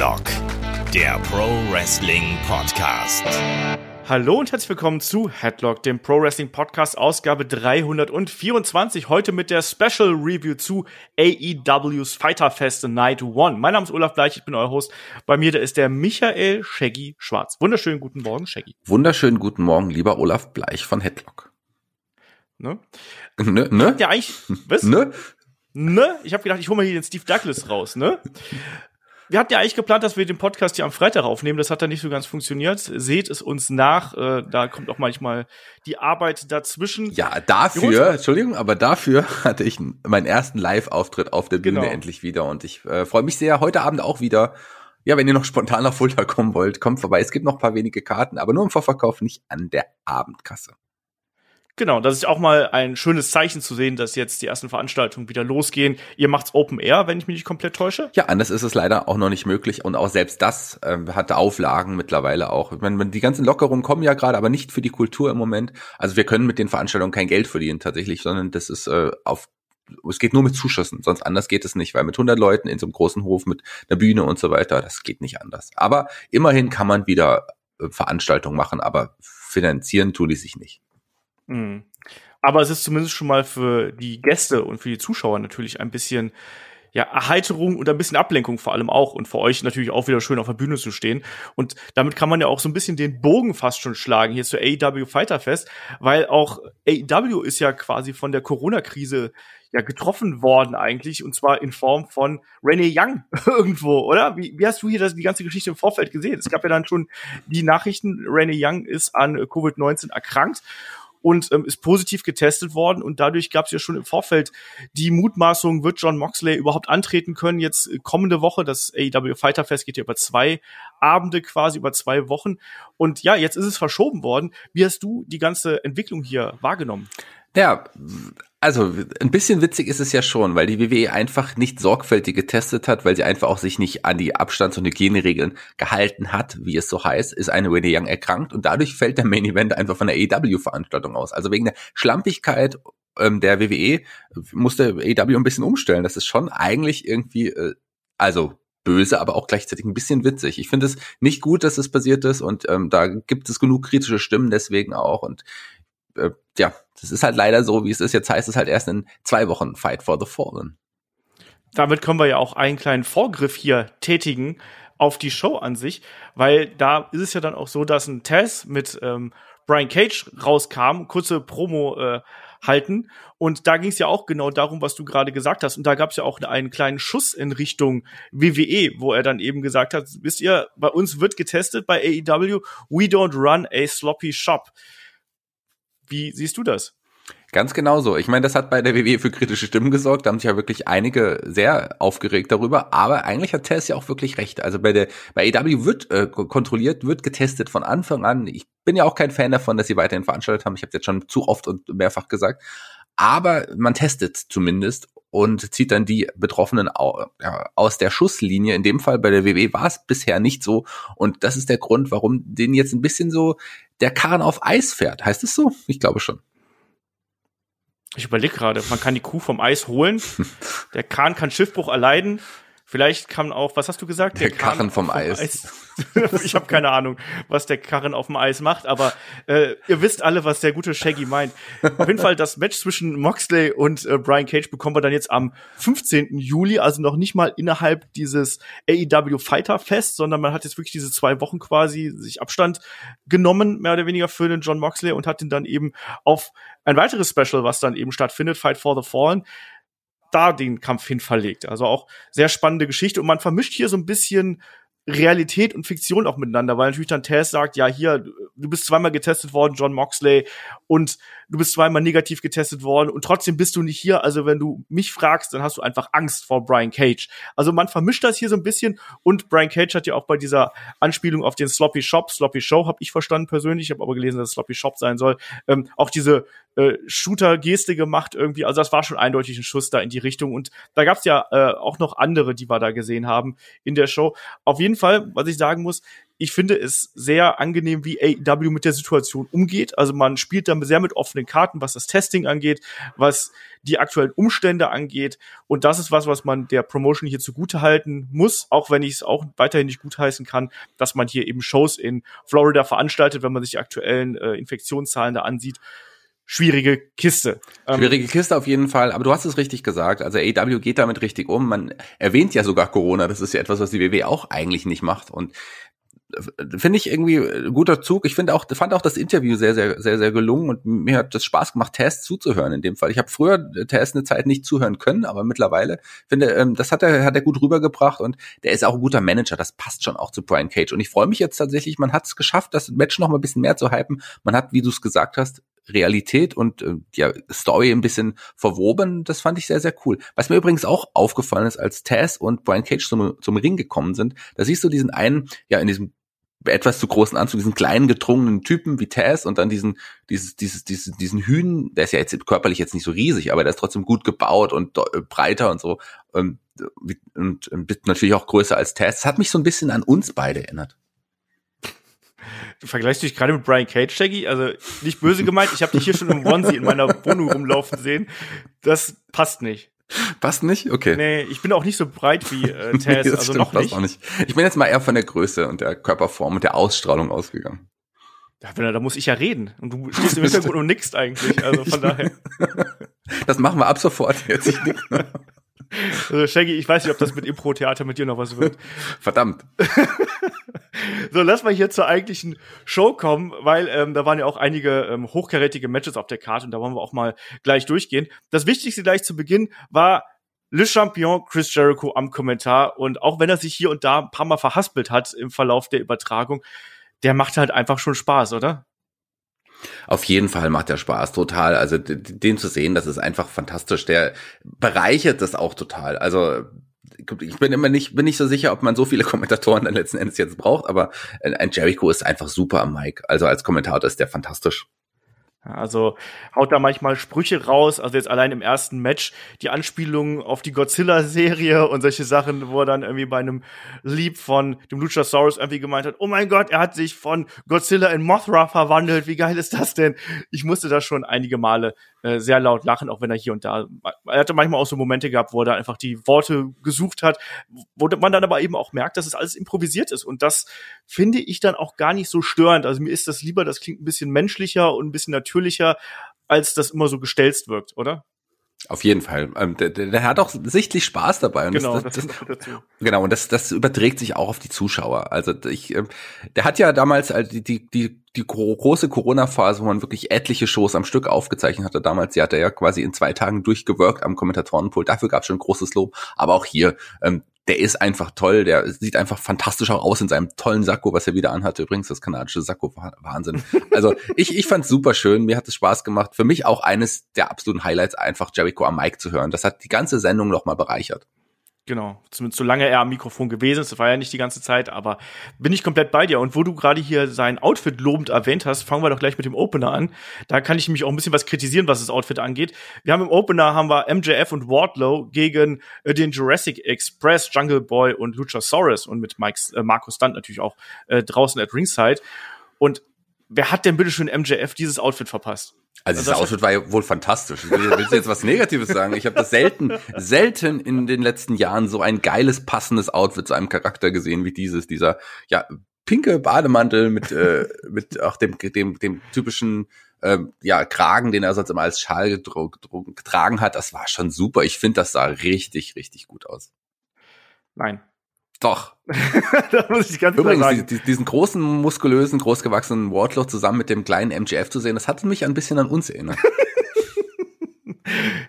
Headlock, der Pro Wrestling Podcast. Hallo und herzlich willkommen zu Headlock, dem Pro Wrestling Podcast, Ausgabe 324. Heute mit der Special Review zu AEW's Fighter Fest Night One. Mein Name ist Olaf Bleich, ich bin euer Host. Bei mir da ist der Michael Shaggy Schwarz. Wunderschönen guten Morgen, Shaggy. Wunderschönen guten Morgen, lieber Olaf Bleich von Headlock. Ne? Ne? Ne? Ja, eigentlich, was? Ne? Ne? Ich habe gedacht, ich hole mal hier den Steve Douglas raus, ne? Wir hatten ja eigentlich geplant, dass wir den Podcast hier am Freitag aufnehmen. Das hat dann nicht so ganz funktioniert. Seht es uns nach. Äh, da kommt auch manchmal die Arbeit dazwischen. Ja, dafür, Entschuldigung, aber dafür hatte ich meinen ersten Live-Auftritt auf der Bühne Genau. endlich wieder und ich äh, freue mich sehr. Heute Abend auch wieder. Ja, wenn ihr noch spontan nach Fulda kommen wollt, kommt vorbei. Es gibt noch ein paar wenige Karten, aber nur im Vorverkauf, nicht an der Abendkasse. Genau, das ist auch mal ein schönes Zeichen zu sehen, dass jetzt die ersten Veranstaltungen wieder losgehen. Ihr macht's Open Air, wenn ich mich nicht komplett täusche. Ja, anders ist es leider auch noch nicht möglich und auch selbst das ähm, hatte Auflagen mittlerweile auch. Ich meine, die ganzen Lockerungen kommen ja gerade, aber nicht für die Kultur im Moment. Also wir können mit den Veranstaltungen kein Geld verdienen tatsächlich, sondern das ist äh, auf es geht nur mit Zuschüssen, sonst anders geht es nicht, weil mit 100 Leuten in so einem großen Hof mit einer Bühne und so weiter, das geht nicht anders. Aber immerhin kann man wieder äh, Veranstaltungen machen, aber finanzieren tun die sich nicht. Mhm. Aber es ist zumindest schon mal für die Gäste und für die Zuschauer natürlich ein bisschen ja, Erheiterung und ein bisschen Ablenkung vor allem auch und für euch natürlich auch wieder schön auf der Bühne zu stehen. Und damit kann man ja auch so ein bisschen den Bogen fast schon schlagen hier zur AEW Fighter Fest, weil auch AEW ist ja quasi von der Corona-Krise ja getroffen worden eigentlich und zwar in Form von Renee Young irgendwo, oder? Wie, wie hast du hier das, die ganze Geschichte im Vorfeld gesehen? Es gab ja dann schon die Nachrichten, Renee Young ist an äh, Covid-19 erkrankt und ähm, ist positiv getestet worden und dadurch gab es ja schon im Vorfeld die Mutmaßung, wird John Moxley überhaupt antreten können jetzt äh, kommende Woche, das AEW Fighter Fest geht ja über zwei Abende quasi, über zwei Wochen und ja, jetzt ist es verschoben worden. Wie hast du die ganze Entwicklung hier wahrgenommen? Ja, also ein bisschen witzig ist es ja schon, weil die WWE einfach nicht sorgfältig getestet hat, weil sie einfach auch sich nicht an die Abstands- und Hygieneregeln gehalten hat, wie es so heißt, ist eine Renee Young erkrankt und dadurch fällt der Main Event einfach von der AEW-Veranstaltung aus. Also wegen der Schlampigkeit ähm, der WWE musste AEW ein bisschen umstellen. Das ist schon eigentlich irgendwie, äh, also böse, aber auch gleichzeitig ein bisschen witzig. Ich finde es nicht gut, dass es passiert ist und ähm, da gibt es genug kritische Stimmen deswegen auch und äh, ja, das ist halt leider so, wie es ist. Jetzt heißt es halt erst in zwei Wochen Fight for the Fallen. Damit können wir ja auch einen kleinen Vorgriff hier tätigen auf die Show an sich, weil da ist es ja dann auch so, dass ein Test mit ähm, Brian Cage rauskam, kurze Promo äh, halten und da ging es ja auch genau darum, was du gerade gesagt hast und da gab es ja auch einen kleinen Schuss in Richtung WWE, wo er dann eben gesagt hat, wisst ihr, bei uns wird getestet bei AEW, we don't run a sloppy shop. Wie siehst du das? Ganz genau so. Ich meine, das hat bei der WWE für kritische Stimmen gesorgt. Da haben sich ja wirklich einige sehr aufgeregt darüber. Aber eigentlich hat Tess ja auch wirklich recht. Also bei der bei AEW wird äh, kontrolliert, wird getestet von Anfang an. Ich bin ja auch kein Fan davon, dass sie weiterhin veranstaltet haben. Ich habe jetzt schon zu oft und mehrfach gesagt. Aber man testet zumindest und zieht dann die Betroffenen aus der Schusslinie. In dem Fall bei der WWE war es bisher nicht so. Und das ist der Grund, warum denen jetzt ein bisschen so der Karren auf Eis fährt. Heißt es so? Ich glaube schon. Ich überlege gerade, man kann die Kuh vom Eis holen. Der Kahn kann Schiffbruch erleiden. Vielleicht kann auch, was hast du gesagt? Der Karren vom Eis. ich habe keine Ahnung, was der Karren auf dem Eis macht, aber äh, ihr wisst alle, was der gute Shaggy meint. Auf jeden Fall das Match zwischen Moxley und äh, Brian Cage bekommen wir dann jetzt am 15. Juli, also noch nicht mal innerhalb dieses AEW Fighter Fest, sondern man hat jetzt wirklich diese zwei Wochen quasi sich Abstand genommen, mehr oder weniger für den John Moxley und hat ihn dann eben auf ein weiteres Special, was dann eben stattfindet, Fight for the Fallen, da den Kampf hin verlegt. Also auch sehr spannende Geschichte und man vermischt hier so ein bisschen Realität und Fiktion auch miteinander, weil natürlich dann Tess sagt, ja, hier, du bist zweimal getestet worden, John Moxley, und du bist zweimal negativ getestet worden und trotzdem bist du nicht hier. Also wenn du mich fragst, dann hast du einfach Angst vor Brian Cage. Also man vermischt das hier so ein bisschen und Brian Cage hat ja auch bei dieser Anspielung auf den Sloppy Shop, Sloppy Show, habe ich verstanden persönlich, ich habe aber gelesen, dass es Sloppy Shop sein soll, ähm, auch diese äh, Shooter-Geste gemacht irgendwie. Also das war schon eindeutig ein Schuss da in die Richtung. Und da gab es ja äh, auch noch andere, die wir da gesehen haben in der Show. Auf jeden Fall, was ich sagen muss, ich finde es sehr angenehm, wie AEW mit der Situation umgeht. Also man spielt da sehr mit offenen Karten, was das Testing angeht, was die aktuellen Umstände angeht. Und das ist was, was man der Promotion hier zugute halten muss, auch wenn ich es auch weiterhin nicht gutheißen kann, dass man hier eben Shows in Florida veranstaltet, wenn man sich die aktuellen äh, Infektionszahlen da ansieht schwierige Kiste. Ähm, schwierige Kiste auf jeden Fall, aber du hast es richtig gesagt. Also AW geht damit richtig um. Man erwähnt ja sogar Corona. Das ist ja etwas, was die WWE auch eigentlich nicht macht. Und finde ich irgendwie ein guter Zug. Ich finde auch, fand auch das Interview sehr, sehr, sehr, sehr gelungen und mir hat das Spaß gemacht, Tess zuzuhören in dem Fall. Ich habe früher Tess eine Zeit nicht zuhören können, aber mittlerweile finde, ähm, das hat er, hat er gut rübergebracht und der ist auch ein guter Manager. Das passt schon auch zu Brian Cage. Und ich freue mich jetzt tatsächlich, man hat es geschafft, das Match noch mal ein bisschen mehr zu hypen. Man hat, wie du es gesagt hast, Realität und äh, ja, Story ein bisschen verwoben. Das fand ich sehr, sehr cool. Was mir übrigens auch aufgefallen ist, als Tess und Brian Cage zum, zum Ring gekommen sind, da siehst du diesen einen, ja, in diesem etwas zu großen Anzug, diesen kleinen gedrungenen Typen wie Taz und dann diesen, dieses, dieses, diesen, diesen Hühn, der ist ja jetzt körperlich jetzt nicht so riesig, aber der ist trotzdem gut gebaut und äh, breiter und so ähm, und, und natürlich auch größer als Taz. Das hat mich so ein bisschen an uns beide erinnert. Du vergleichst dich gerade mit Brian Cage, Shaggy. Also nicht böse gemeint, ich habe dich hier schon im Onesie in meiner Wohnung rumlaufen sehen. Das passt nicht. Passt nicht? Okay. Nee, ich bin auch nicht so breit wie äh, Taz, nee, also stimmt, noch nicht. nicht. Ich bin jetzt mal eher von der Größe und der Körperform und der Ausstrahlung ausgegangen. Ja, da muss ich ja reden. Und du stehst im Hintergrund und nickst eigentlich. Also von daher. Das machen wir ab sofort jetzt. Also Shaggy, ich weiß nicht, ob das mit Impro-Theater mit dir noch was wird. Verdammt. so, lass mal hier zur eigentlichen Show kommen, weil ähm, da waren ja auch einige ähm, hochkarätige Matches auf der Karte und da wollen wir auch mal gleich durchgehen. Das Wichtigste gleich zu Beginn war Le Champion Chris Jericho am Kommentar und auch wenn er sich hier und da ein paar Mal verhaspelt hat im Verlauf der Übertragung, der macht halt einfach schon Spaß, oder? Auf jeden Fall macht der Spaß total. Also den zu sehen, das ist einfach fantastisch. Der bereichert das auch total. Also ich bin immer nicht, bin nicht so sicher, ob man so viele Kommentatoren dann letzten Endes jetzt braucht, aber ein Jericho ist einfach super am Mic. Also als Kommentator ist der fantastisch. Also haut da manchmal Sprüche raus, also jetzt allein im ersten Match die Anspielung auf die Godzilla-Serie und solche Sachen, wo er dann irgendwie bei einem Lieb von dem Luchasaurus irgendwie gemeint hat, oh mein Gott, er hat sich von Godzilla in Mothra verwandelt, wie geil ist das denn? Ich musste da schon einige Male äh, sehr laut lachen, auch wenn er hier und da, er hatte manchmal auch so Momente gehabt, wo er da einfach die Worte gesucht hat, wo man dann aber eben auch merkt, dass es alles improvisiert ist und das finde ich dann auch gar nicht so störend. Also mir ist das lieber, das klingt ein bisschen menschlicher und ein bisschen natürlicher, als das immer so gestelzt wirkt, oder? Auf jeden Fall. Ähm, der, der, hat auch sichtlich Spaß dabei. Und genau, das, das, das, genau. Und das, das überträgt sich auch auf die Zuschauer. Also ich, ähm, der hat ja damals also die, die, die, die große Corona-Phase, wo man wirklich etliche Shows am Stück aufgezeichnet hatte. Damals, die hat er ja quasi in zwei Tagen durchgewirkt am Kommentatorenpult. Dafür gab es schon großes Lob. Aber auch hier, ähm, der ist einfach toll, der sieht einfach fantastisch auch aus in seinem tollen Sakko, was er wieder anhatte. Übrigens, das kanadische Sakko, Wahnsinn. Also ich, ich fand's super schön, mir hat es Spaß gemacht. Für mich auch eines der absoluten Highlights, einfach Jericho am Mic zu hören. Das hat die ganze Sendung nochmal bereichert. Genau, zumindest solange er am Mikrofon gewesen ist, das war ja nicht die ganze Zeit, aber bin ich komplett bei dir. Und wo du gerade hier sein Outfit lobend erwähnt hast, fangen wir doch gleich mit dem Opener an. Da kann ich mich auch ein bisschen was kritisieren, was das Outfit angeht. Wir haben im Opener haben wir MJF und Wardlow gegen äh, den Jurassic Express, Jungle Boy und Luchasaurus und mit Mike, äh, Markus Stunt natürlich auch äh, draußen at Ringside. Und wer hat denn bitte schon MJF dieses Outfit verpasst? Also das Outfit war ja wohl fantastisch. Willst du jetzt was Negatives sagen? Ich habe das selten, selten in den letzten Jahren so ein geiles, passendes Outfit zu einem Charakter gesehen wie dieses. Dieser, ja, pinke Bademantel mit, äh, mit auch dem, dem, dem typischen äh, ja, Kragen, den er sonst immer als Schal getragen hat. Das war schon super. Ich finde, das sah richtig, richtig gut aus. Nein. Doch. da muss ich ganz Übrigens, klar sagen. Die, diesen großen, muskulösen, großgewachsenen Wardlow zusammen mit dem kleinen MGF zu sehen, das hat mich ein bisschen an uns erinnert.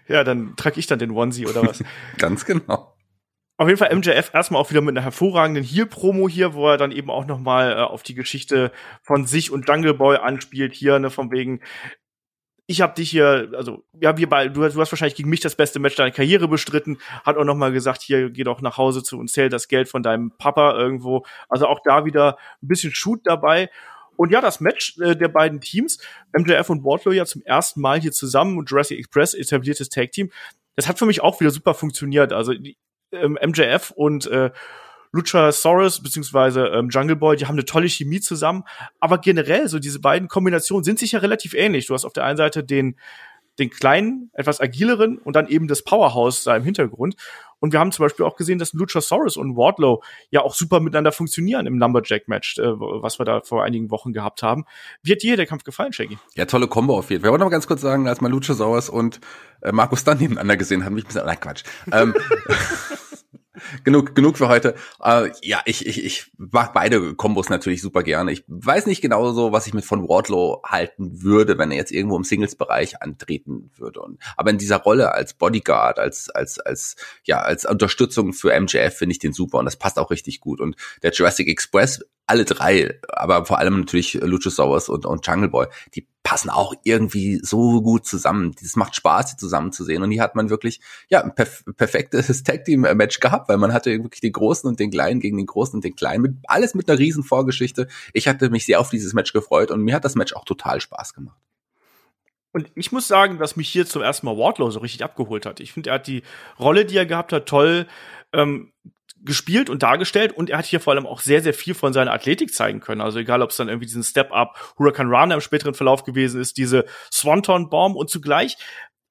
ja, dann trage ich dann den Onesie oder was? ganz genau. Auf jeden Fall MJF erstmal auch wieder mit einer hervorragenden Heal-Promo hier, wo er dann eben auch noch mal äh, auf die Geschichte von sich und Jungle Boy anspielt. Hier, ne, von wegen, ich habe dich hier, also ja, wir beide, du, du, hast wahrscheinlich gegen mich das beste Match deiner Karriere bestritten, hat auch noch mal gesagt, hier geh doch nach Hause zu und zähl das Geld von deinem Papa irgendwo. Also auch da wieder ein bisschen Shoot dabei. Und ja, das Match äh, der beiden Teams, MJF und Wardlow ja zum ersten Mal hier zusammen und Jurassic Express etabliertes Tag Team, das hat für mich auch wieder super funktioniert. Also ähm, MJF und äh, Luchasaurus beziehungsweise ähm, Jungle Boy, die haben eine tolle Chemie zusammen. Aber generell, so diese beiden Kombinationen sind sich ja relativ ähnlich. Du hast auf der einen Seite den, den kleinen, etwas agileren und dann eben das Powerhouse da im Hintergrund. Und wir haben zum Beispiel auch gesehen, dass Luchasaurus und Wardlow ja auch super miteinander funktionieren im Lumberjack-Match, äh, was wir da vor einigen Wochen gehabt haben. Wie hat dir der Kampf gefallen, Shaggy? Ja, tolle Kombo auf jeden Fall. Ich wollte noch mal ganz kurz sagen, als mal Luchasaurus und äh, Markus dann nebeneinander gesehen haben, mich ein bisschen, nein, Quatsch. Ähm, genug, genug für heute. Äh, ja, ich, ich, ich mag beide Kombos natürlich super gerne. Ich weiß nicht genau so, was ich mit von Wardlow halten würde, wenn er jetzt irgendwo im Singles-Bereich antreten würde. Und, aber in dieser Rolle als Bodyguard, als, als, als, ja, als Unterstützung für MJF finde ich den super und das passt auch richtig gut. Und der Jurassic Express alle drei, aber vor allem natürlich Luchasaurus und, und Jungle Boy, die passen auch irgendwie so gut zusammen. Das macht Spaß, die zusammen zu sehen. Und hier hat man wirklich, ja, ein perf perfektes Tag Team Match gehabt, weil man hatte wirklich den Großen und den Kleinen gegen den Großen und den Kleinen mit, alles mit einer riesen Vorgeschichte. Ich hatte mich sehr auf dieses Match gefreut und mir hat das Match auch total Spaß gemacht. Und ich muss sagen, dass mich hier zum ersten Mal Wardlow so richtig abgeholt hat. Ich finde, er hat die Rolle, die er gehabt hat, toll ähm, gespielt und dargestellt und er hat hier vor allem auch sehr, sehr viel von seiner Athletik zeigen können. Also egal, ob es dann irgendwie diesen Step-Up Hurricane Rana im späteren Verlauf gewesen ist, diese Swanton-Bomb und zugleich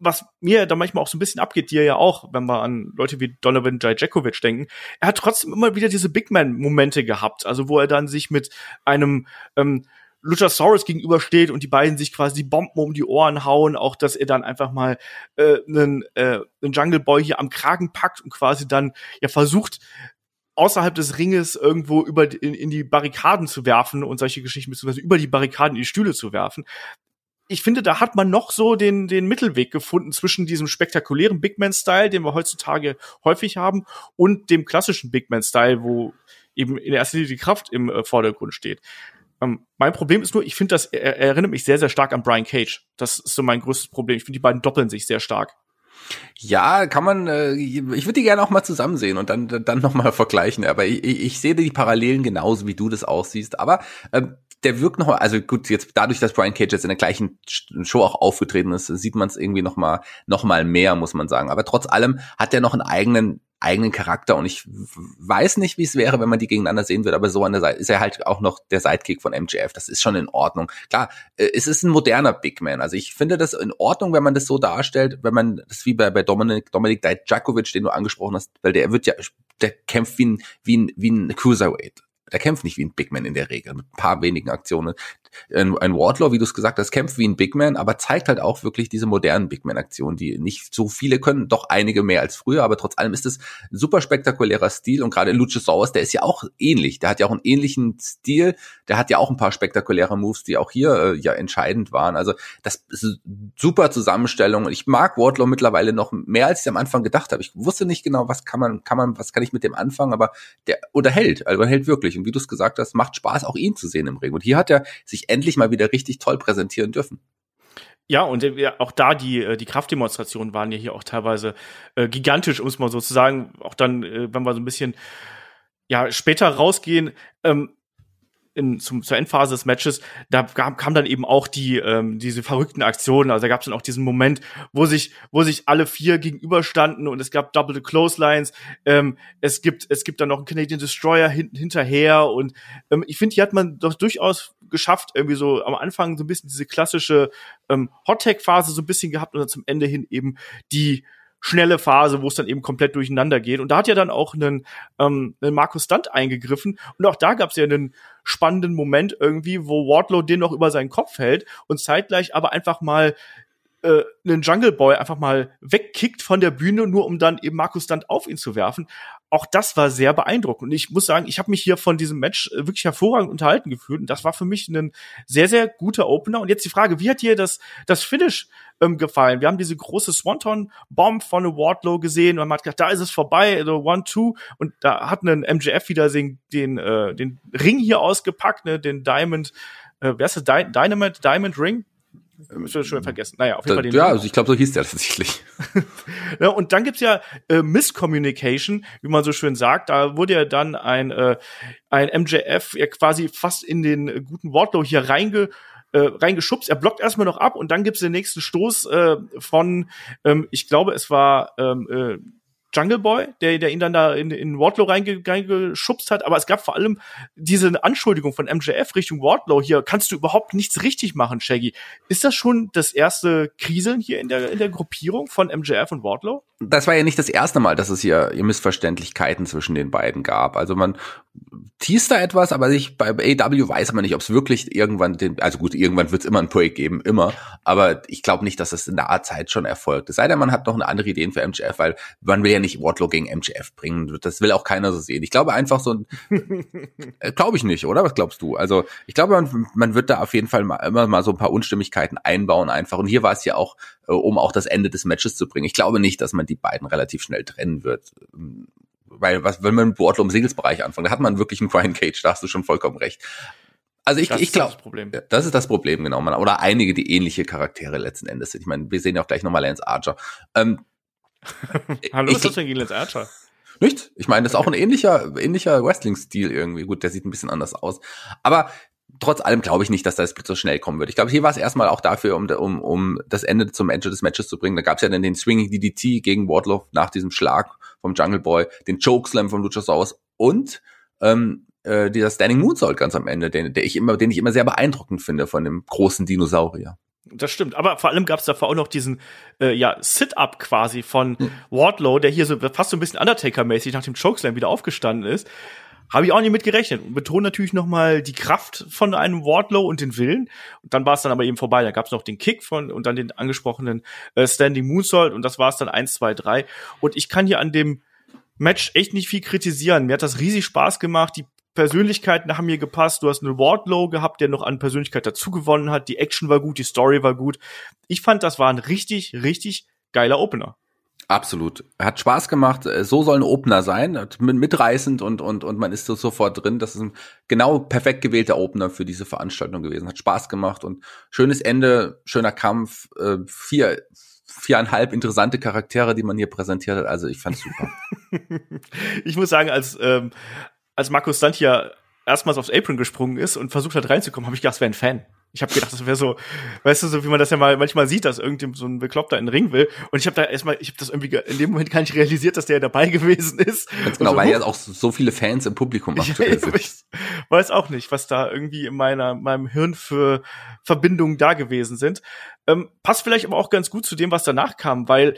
was mir da manchmal auch so ein bisschen abgeht, dir ja auch, wenn wir an Leute wie Donovan Jajakovic denken, er hat trotzdem immer wieder diese Big Man-Momente gehabt, also wo er dann sich mit einem ähm, Luchasaurus gegenübersteht und die beiden sich quasi Bomben um die Ohren hauen, auch dass er dann einfach mal äh, einen, äh, einen Jungle Boy hier am Kragen packt und quasi dann ja versucht, außerhalb des Ringes irgendwo über in, in die Barrikaden zu werfen und solche Geschichten beziehungsweise über die Barrikaden in die Stühle zu werfen. Ich finde, da hat man noch so den, den Mittelweg gefunden zwischen diesem spektakulären Big Man-Style, den wir heutzutage häufig haben, und dem klassischen Big Man-Style, wo eben in erster Linie die Kraft im äh, Vordergrund steht. Ähm, mein Problem ist nur, ich finde, das er, er erinnert mich sehr, sehr stark an Brian Cage. Das ist so mein größtes Problem. Ich finde, die beiden doppeln sich sehr stark. Ja, kann man, äh, ich würde die gerne auch mal zusammen sehen und dann, dann nochmal vergleichen. Aber ich, ich, sehe die Parallelen genauso, wie du das aussiehst. Aber ähm, der wirkt noch mal, also gut, jetzt dadurch, dass Brian Cage jetzt in der gleichen Show auch aufgetreten ist, sieht man es irgendwie noch mal, noch mal mehr, muss man sagen. Aber trotz allem hat er noch einen eigenen eigenen Charakter und ich weiß nicht, wie es wäre, wenn man die gegeneinander sehen würde, aber so an der Seite ist er halt auch noch der Sidekick von MJF. Das ist schon in Ordnung. Klar, äh, es ist ein moderner Big Man. Also ich finde das in Ordnung, wenn man das so darstellt, wenn man das wie bei, bei Dominik, Dominik Dijakovic, den du angesprochen hast, weil der wird ja, der kämpft wie ein, wie ein, wie ein Cruiserweight der kämpft nicht wie ein Big Man in der Regel, mit ein paar wenigen Aktionen. Ein, ein Wardlaw, wie du es gesagt hast, kämpft wie ein Big Man, aber zeigt halt auch wirklich diese modernen Big Man-Aktionen, die nicht so viele können, doch einige mehr als früher, aber trotz allem ist es ein super spektakulärer Stil und gerade Luchasaurus, der ist ja auch ähnlich, der hat ja auch einen ähnlichen Stil, der hat ja auch ein paar spektakuläre Moves, die auch hier äh, ja entscheidend waren. Also das ist super Zusammenstellung und ich mag Wardlaw mittlerweile noch mehr, als ich am Anfang gedacht habe. Ich wusste nicht genau, was kann man, kann man, was kann ich mit dem anfangen, aber der unterhält, also er hält wirklich und wie du es gesagt hast, macht Spaß, auch ihn zu sehen im Ring. Und hier hat er sich endlich mal wieder richtig toll präsentieren dürfen. Ja, und auch da die, äh, die Kraftdemonstrationen waren ja hier auch teilweise äh, gigantisch, um es mal so zu sagen. Auch dann, äh, wenn wir so ein bisschen ja, später rausgehen, ähm, in, zum, zur Endphase des Matches, da kam, kam dann eben auch die ähm, diese verrückten Aktionen. Also da gab es dann auch diesen Moment, wo sich wo sich alle vier gegenüberstanden und es gab Double the Clotheslines. Ähm, es gibt es gibt dann noch einen Canadian Destroyer hin, hinterher und ähm, ich finde, hier hat man doch durchaus geschafft, irgendwie so am Anfang so ein bisschen diese klassische ähm, Hot Tag Phase so ein bisschen gehabt und dann zum Ende hin eben die schnelle Phase, wo es dann eben komplett durcheinander geht. Und da hat ja dann auch einen, ähm, einen Markus Stunt eingegriffen. Und auch da gab es ja einen spannenden Moment irgendwie, wo Wardlow den noch über seinen Kopf hält und zeitgleich aber einfach mal äh, einen Jungle Boy einfach mal wegkickt von der Bühne, nur um dann eben Markus Stunt auf ihn zu werfen auch das war sehr beeindruckend. Und ich muss sagen, ich habe mich hier von diesem Match äh, wirklich hervorragend unterhalten gefühlt. Und das war für mich ein sehr, sehr guter Opener. Und jetzt die Frage, wie hat dir das, das Finish ähm, gefallen? Wir haben diese große Swanton-Bomb von Wardlow gesehen und man hat gedacht, da ist es vorbei, also One-Two. Und da hat ein MJF wieder den, den, äh, den Ring hier ausgepackt, ne, den Diamond, äh, wer ist das? Dynamite, Diamond Ring? Schon, schon vergessen. Naja, auf jeden Fall den. Ja, also ich glaube, so hieß der tatsächlich. ja, und dann gibt's ja äh, Misscommunication, wie man so schön sagt. Da wurde ja dann ein, äh, ein MJF ja quasi fast in den äh, guten Wortlaut hier reinge äh, reingeschubst. Er blockt erstmal noch ab und dann gibt's den nächsten Stoß äh, von, ähm, ich glaube, es war ähm, äh, Jungle Boy, der, der ihn dann da in, in Wardlow reinge, reingeschubst hat, aber es gab vor allem diese Anschuldigung von MJF Richtung Wardlow hier, kannst du überhaupt nichts richtig machen, Shaggy. Ist das schon das erste Kriseln hier in der, in der Gruppierung von MJF und Wardlow? Das war ja nicht das erste Mal, dass es hier, hier Missverständlichkeiten zwischen den beiden gab. Also man teast da etwas, aber ich, bei AW weiß man nicht, ob es wirklich irgendwann den, also gut, irgendwann wird es immer ein Break geben, immer, aber ich glaube nicht, dass es in der Art Zeit schon erfolgt. Es sei denn, man hat noch eine andere Idee für MJF, weil man will ja nicht Wardlow gegen MJF bringen. Das will auch keiner so sehen. Ich glaube einfach so ein, äh, glaube ich nicht, oder? Was glaubst du? Also ich glaube, man, man wird da auf jeden Fall mal, immer mal so ein paar Unstimmigkeiten einbauen einfach. Und hier war es ja auch, äh, um auch das Ende des Matches zu bringen. Ich glaube nicht, dass man die beiden relativ schnell trennen wird weil was, wenn man mit Wardlow im Singles-Bereich anfängt, da hat man wirklich einen Brian Cage, da hast du schon vollkommen recht. Also ich, das ich glaube, das, das ist das Problem, genau. Man, oder einige, die ähnliche Charaktere letzten Endes sind. Ich meine, wir sehen ja auch gleich nochmal Lance Archer. Ähm, Hallo, was ist das denn gegen Lance Archer? Nicht? Ich meine, das ist auch ein ähnlicher, ähnlicher Wrestling-Stil irgendwie. Gut, der sieht ein bisschen anders aus. Aber trotz allem glaube ich nicht, dass das so schnell kommen wird. Ich glaube, hier war es erstmal auch dafür, um, um, um das Ende zum Ende des Matches zu bringen. Da gab es ja dann den Swinging DDT gegen Wardlow nach diesem Schlag vom Jungle Boy, den Chokeslam von Luchasaurus und ähm, äh, dieser Standing Moonsault ganz am Ende, den, der ich immer, den ich immer sehr beeindruckend finde von dem großen Dinosaurier. Das stimmt, aber vor allem gab es davor auch noch diesen äh, ja, Sit-Up quasi von hm. Wardlow, der hier so fast so ein bisschen Undertaker-mäßig nach dem Chokeslam wieder aufgestanden ist. Habe ich auch nicht mit gerechnet. Und betone natürlich noch mal die Kraft von einem Wardlow und den Willen. Und dann war es dann aber eben vorbei. Da gab es noch den Kick von und dann den angesprochenen äh, Standing Moonsault und das war es dann eins, zwei, drei. Und ich kann hier an dem Match echt nicht viel kritisieren. Mir hat das riesig Spaß gemacht. Die Persönlichkeiten haben mir gepasst. Du hast einen Wardlow gehabt, der noch an Persönlichkeit dazu gewonnen hat. Die Action war gut, die Story war gut. Ich fand, das war ein richtig, richtig geiler Opener. Absolut. Hat Spaß gemacht. So soll ein Opener sein. Mitreißend und, und, und man ist so sofort drin. Das ist ein genau perfekt gewählter Opener für diese Veranstaltung gewesen. Hat Spaß gemacht und schönes Ende, schöner Kampf. Äh, vier, viereinhalb interessante Charaktere, die man hier präsentiert hat. Also ich fand's super. ich muss sagen, als, ähm, als Markus hier erstmals aufs Apron gesprungen ist und versucht hat reinzukommen, habe ich gedacht, es wäre ein Fan. Ich habe gedacht, das wäre so, weißt du, so wie man das ja mal manchmal sieht, dass irgendjemand so ein Bekloppter in den Ring will. Und ich habe da erstmal, ich habe das irgendwie in dem Moment gar nicht realisiert, dass der dabei gewesen ist. Ganz genau, so, weil ja auch so viele Fans im Publikum aktuell sind. Ich weiß auch nicht, was da irgendwie in meiner meinem Hirn für Verbindungen da gewesen sind. Ähm, passt vielleicht aber auch ganz gut zu dem, was danach kam, weil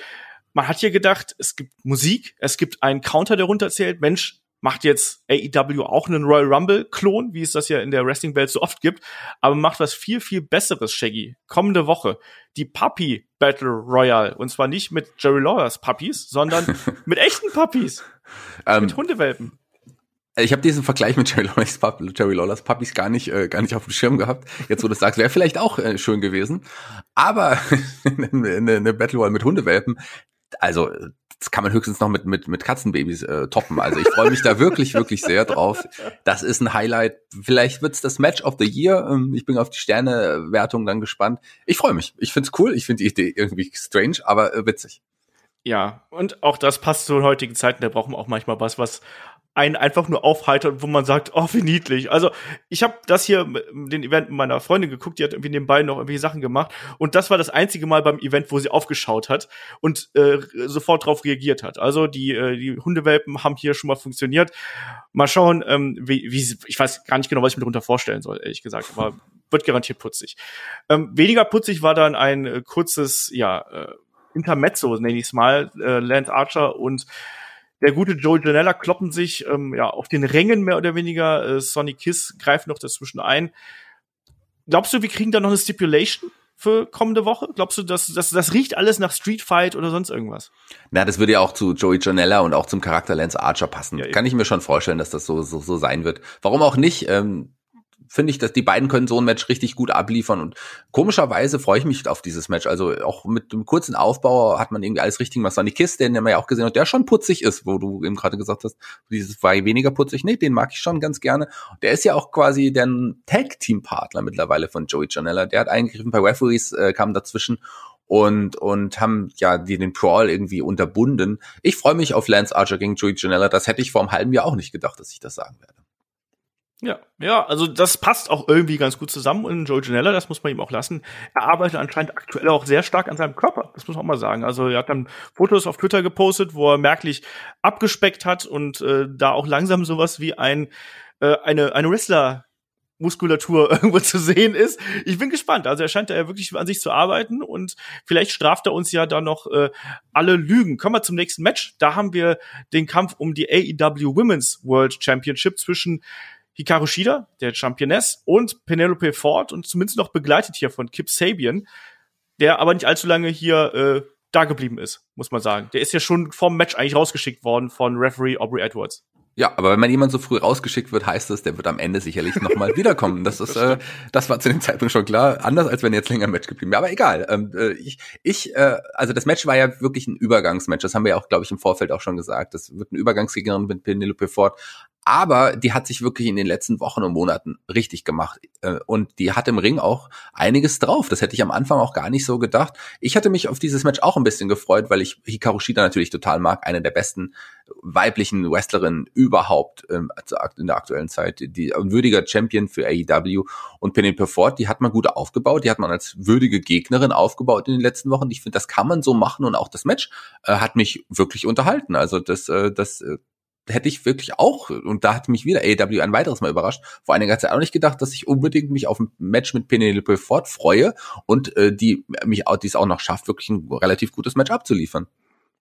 man hat hier gedacht, es gibt Musik, es gibt einen Counter, der runterzählt. Mensch, macht jetzt AEW auch einen Royal Rumble-Klon, wie es das ja in der Wrestling-Welt so oft gibt, aber macht was viel, viel Besseres, Shaggy. Kommende Woche die Puppy Battle Royale. Und zwar nicht mit Jerry Lawlers Puppies, sondern mit echten Puppies. Ähm, mit Hundewelpen. Ich habe diesen Vergleich mit Jerry Lawlers, Jerry Lawlers Puppies gar nicht, äh, gar nicht auf dem Schirm gehabt. Jetzt, wo du das sagst, wäre vielleicht auch äh, schön gewesen. Aber eine, eine Battle Royale mit Hundewelpen, also das kann man höchstens noch mit, mit, mit Katzenbabys äh, toppen. Also ich freue mich da wirklich, wirklich sehr drauf. Das ist ein Highlight. Vielleicht wird's das Match of the Year. Ähm, ich bin auf die Sternewertung dann gespannt. Ich freue mich. Ich find's cool. Ich finde die Idee irgendwie strange, aber äh, witzig. Ja, und auch das passt zu heutigen Zeiten. Da brauchen wir auch manchmal was, was einen einfach nur aufheitert, wo man sagt, oh, wie niedlich. Also ich habe das hier, den Event meiner Freundin geguckt, die hat irgendwie nebenbei noch irgendwie Sachen gemacht und das war das einzige Mal beim Event, wo sie aufgeschaut hat und äh, sofort darauf reagiert hat. Also die, äh, die Hundewelpen haben hier schon mal funktioniert. Mal schauen, ähm, wie, wie, ich weiß gar nicht genau, was ich mir darunter vorstellen soll, ehrlich gesagt, aber wird garantiert putzig. Ähm, weniger putzig war dann ein äh, kurzes, ja, äh, Intermezzo, nenne ich es mal, äh, Land Archer und der gute Joe Janella kloppen sich ähm, ja auf den Rängen mehr oder weniger. Äh, Sonny Kiss greift noch dazwischen ein. Glaubst du, wir kriegen da noch eine Stipulation? für kommende Woche? Glaubst du, dass, dass das riecht alles nach Street Fight oder sonst irgendwas? Na, das würde ja auch zu Joey Janella und auch zum Charakter Lance Archer passen. Ja, Kann ich mir schon vorstellen, dass das so so, so sein wird. Warum auch nicht? Ähm, finde ich, dass die beiden können so ein Match richtig gut abliefern und komischerweise freue ich mich auf dieses Match. Also auch mit dem kurzen Aufbau hat man irgendwie alles richtig gemacht. Sonny Kiss, den man ja auch gesehen hat, der schon putzig ist, wo du eben gerade gesagt hast, dieses war weniger putzig. Nee, den mag ich schon ganz gerne. Der ist ja auch quasi der Tag-Team-Partner mittlerweile von Joey Janella. Der hat eingegriffen bei Referees, äh, kam dazwischen und und haben ja den Brawl irgendwie unterbunden. Ich freue mich auf Lance Archer gegen Joey Janella. Das hätte ich vor einem halben Jahr auch nicht gedacht, dass ich das sagen werde. Ja, ja, also das passt auch irgendwie ganz gut zusammen und Joe Janella, das muss man ihm auch lassen. Er arbeitet anscheinend aktuell auch sehr stark an seinem Körper, das muss man auch mal sagen. Also er hat dann Fotos auf Twitter gepostet, wo er merklich abgespeckt hat und äh, da auch langsam sowas wie ein äh, eine eine Wrestler Muskulatur irgendwo zu sehen ist. Ich bin gespannt. Also er scheint da ja wirklich an sich zu arbeiten und vielleicht straft er uns ja da noch äh, alle Lügen. Kommen wir zum nächsten Match. Da haben wir den Kampf um die AEW Women's World Championship zwischen Hikaru Shida, der Championess, und Penelope Ford und zumindest noch begleitet hier von Kip Sabian, der aber nicht allzu lange hier äh, da geblieben ist, muss man sagen. Der ist ja schon vom Match eigentlich rausgeschickt worden von Referee Aubrey Edwards. Ja, aber wenn man jemand so früh rausgeschickt wird, heißt das, der wird am Ende sicherlich nochmal wiederkommen. Das ist, äh, das war zu dem Zeitpunkt schon klar. Anders als wenn jetzt länger im Match geblieben wäre. Aber egal. Ähm, äh, ich, ich, äh, also das Match war ja wirklich ein Übergangsmatch. Das haben wir ja auch, glaube ich, im Vorfeld auch schon gesagt. Das wird ein Übergangsgegnerin mit Penelope Ford. Aber die hat sich wirklich in den letzten Wochen und Monaten richtig gemacht. Äh, und die hat im Ring auch einiges drauf. Das hätte ich am Anfang auch gar nicht so gedacht. Ich hatte mich auf dieses Match auch ein bisschen gefreut, weil ich Hikaru Shida natürlich total mag. Eine der besten weiblichen Wrestlerinnen überhaupt ähm, in der aktuellen Zeit. Die würdiger Champion für AEW. Und Penelope Ford, die hat man gut aufgebaut. Die hat man als würdige Gegnerin aufgebaut in den letzten Wochen. Ich finde, das kann man so machen. Und auch das Match äh, hat mich wirklich unterhalten. Also das, äh, das hätte ich wirklich auch, und da hat mich wieder AEW ein weiteres Mal überrascht, vor einiger Zeit auch nicht gedacht, dass ich unbedingt mich auf ein Match mit Penelope Ford freue und äh, die mich auch, die es auch noch schafft, wirklich ein relativ gutes Match abzuliefern.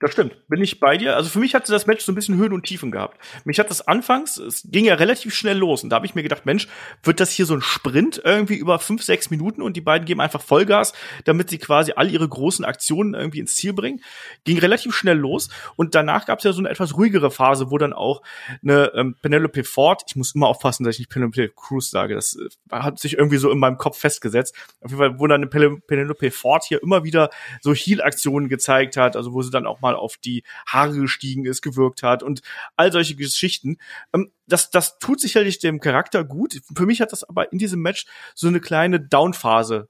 Das stimmt, bin ich bei dir. Also für mich hatte das Match so ein bisschen Höhen und Tiefen gehabt. Mich hat das anfangs, es ging ja relativ schnell los und da habe ich mir gedacht, Mensch, wird das hier so ein Sprint irgendwie über fünf, sechs Minuten und die beiden geben einfach Vollgas, damit sie quasi all ihre großen Aktionen irgendwie ins Ziel bringen. Ging relativ schnell los und danach gab es ja so eine etwas ruhigere Phase, wo dann auch eine ähm, Penelope Ford, ich muss immer aufpassen, dass ich nicht Penelope Cruz sage, das äh, hat sich irgendwie so in meinem Kopf festgesetzt. Auf jeden Fall, wo dann eine Penelope Ford hier immer wieder so Heal-Aktionen gezeigt hat, also wo sie dann auch mal mal auf die Haare gestiegen ist, gewirkt hat und all solche Geschichten. Ähm, das, das tut sicherlich dem Charakter gut. Für mich hat das aber in diesem Match so eine kleine Downphase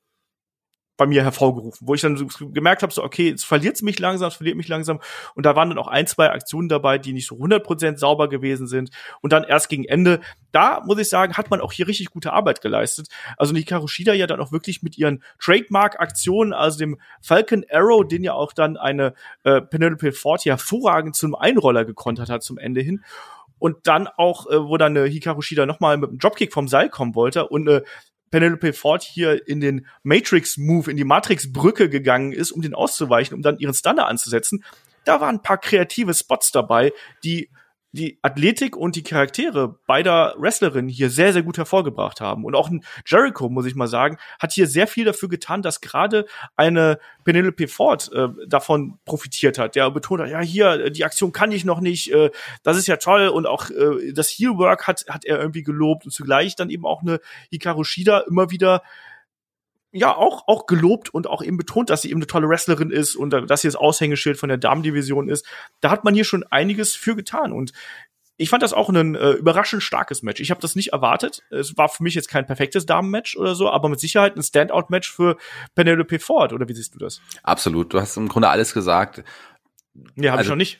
bei mir hervorgerufen, wo ich dann so gemerkt habe, so okay, jetzt verliert mich langsam, es verliert mich langsam. Und da waren dann auch ein, zwei Aktionen dabei, die nicht so 100% sauber gewesen sind. Und dann erst gegen Ende, da muss ich sagen, hat man auch hier richtig gute Arbeit geleistet. Also Hikaru Shida ja dann auch wirklich mit ihren Trademark-Aktionen, also dem Falcon Arrow, den ja auch dann eine äh, Penelope Ford hervorragend zum Einroller gekontert hat zum Ende hin. Und dann auch, äh, wo dann eine Hikaru Shida nochmal mit einem Dropkick vom Seil kommen wollte und eine Penelope Ford hier in den Matrix-Move, in die Matrix-Brücke gegangen ist, um den auszuweichen, um dann ihren Stunner anzusetzen. Da waren ein paar kreative Spots dabei, die die Athletik und die Charaktere beider Wrestlerinnen hier sehr, sehr gut hervorgebracht haben. Und auch Jericho, muss ich mal sagen, hat hier sehr viel dafür getan, dass gerade eine Penelope Ford äh, davon profitiert hat. Der betont hat, ja, hier, die Aktion kann ich noch nicht, äh, das ist ja toll. Und auch äh, das Heelwork hat, hat er irgendwie gelobt und zugleich dann eben auch eine Hikaru Shida immer wieder ja auch auch gelobt und auch eben betont, dass sie eben eine tolle Wrestlerin ist und dass sie das Aushängeschild von der Damendivision ist. Da hat man hier schon einiges für getan und ich fand das auch ein äh, überraschend starkes Match. Ich habe das nicht erwartet. Es war für mich jetzt kein perfektes Damenmatch oder so, aber mit Sicherheit ein Standout-Match für Penelope Ford. Oder wie siehst du das? Absolut. Du hast im Grunde alles gesagt. Ja, habe also, ich noch nicht.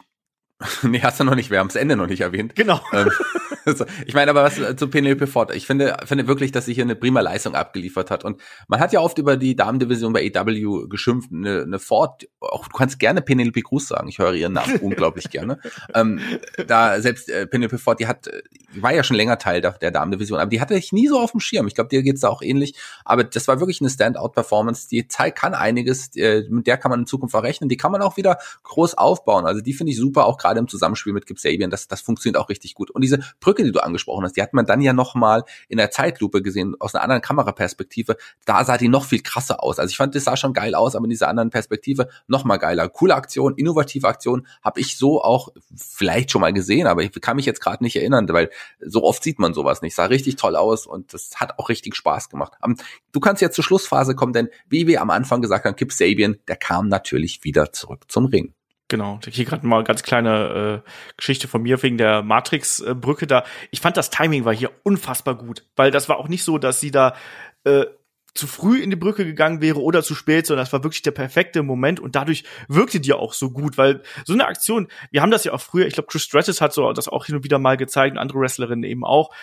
nee, hast du noch nicht. Wir haben das Ende noch nicht erwähnt. Genau. Ähm, ich meine aber was äh, zu Penelope Ford. Ich finde, finde wirklich, dass sie hier eine prima Leistung abgeliefert hat. Und man hat ja oft über die Damendivision bei EW geschimpft. Eine, eine Ford, auch du kannst gerne Penelope Cruz sagen. Ich höre ihren Namen unglaublich gerne. Ähm, da selbst äh, Penelope Ford, die hat, die war ja schon länger Teil der, der Damendivision, aber die hatte ich nie so auf dem Schirm. Ich glaube, dir geht's da auch ähnlich. Aber das war wirklich eine Standout-Performance. Die Zeit kann einiges, äh, mit der kann man in Zukunft auch rechnen. Die kann man auch wieder groß aufbauen. Also die finde ich super, auch gerade im Zusammenspiel mit Kip Sabian. Das, das funktioniert auch richtig gut. Und diese Brücke, die du angesprochen hast, die hat man dann ja noch mal in der Zeitlupe gesehen, aus einer anderen Kameraperspektive. Da sah die noch viel krasser aus. Also ich fand, das sah schon geil aus, aber in dieser anderen Perspektive noch mal geiler. Coole Aktion, innovative Aktion, habe ich so auch vielleicht schon mal gesehen, aber ich kann mich jetzt gerade nicht erinnern, weil so oft sieht man sowas nicht. Sah richtig toll aus und das hat auch richtig Spaß gemacht. Ähm, du kannst jetzt zur Schlussphase kommen, denn wie wir am Anfang gesagt haben, Kip Sabian, der kam natürlich wieder zurück zum Ring. Genau, hier gerade mal ganz kleine äh, Geschichte von mir wegen der Matrix-Brücke da. Ich fand das Timing war hier unfassbar gut, weil das war auch nicht so, dass sie da äh, zu früh in die Brücke gegangen wäre oder zu spät, sondern das war wirklich der perfekte Moment und dadurch wirkte die auch so gut, weil so eine Aktion, wir haben das ja auch früher, ich glaube Chris Stratus hat so das auch hin und wieder mal gezeigt und andere Wrestlerinnen eben auch.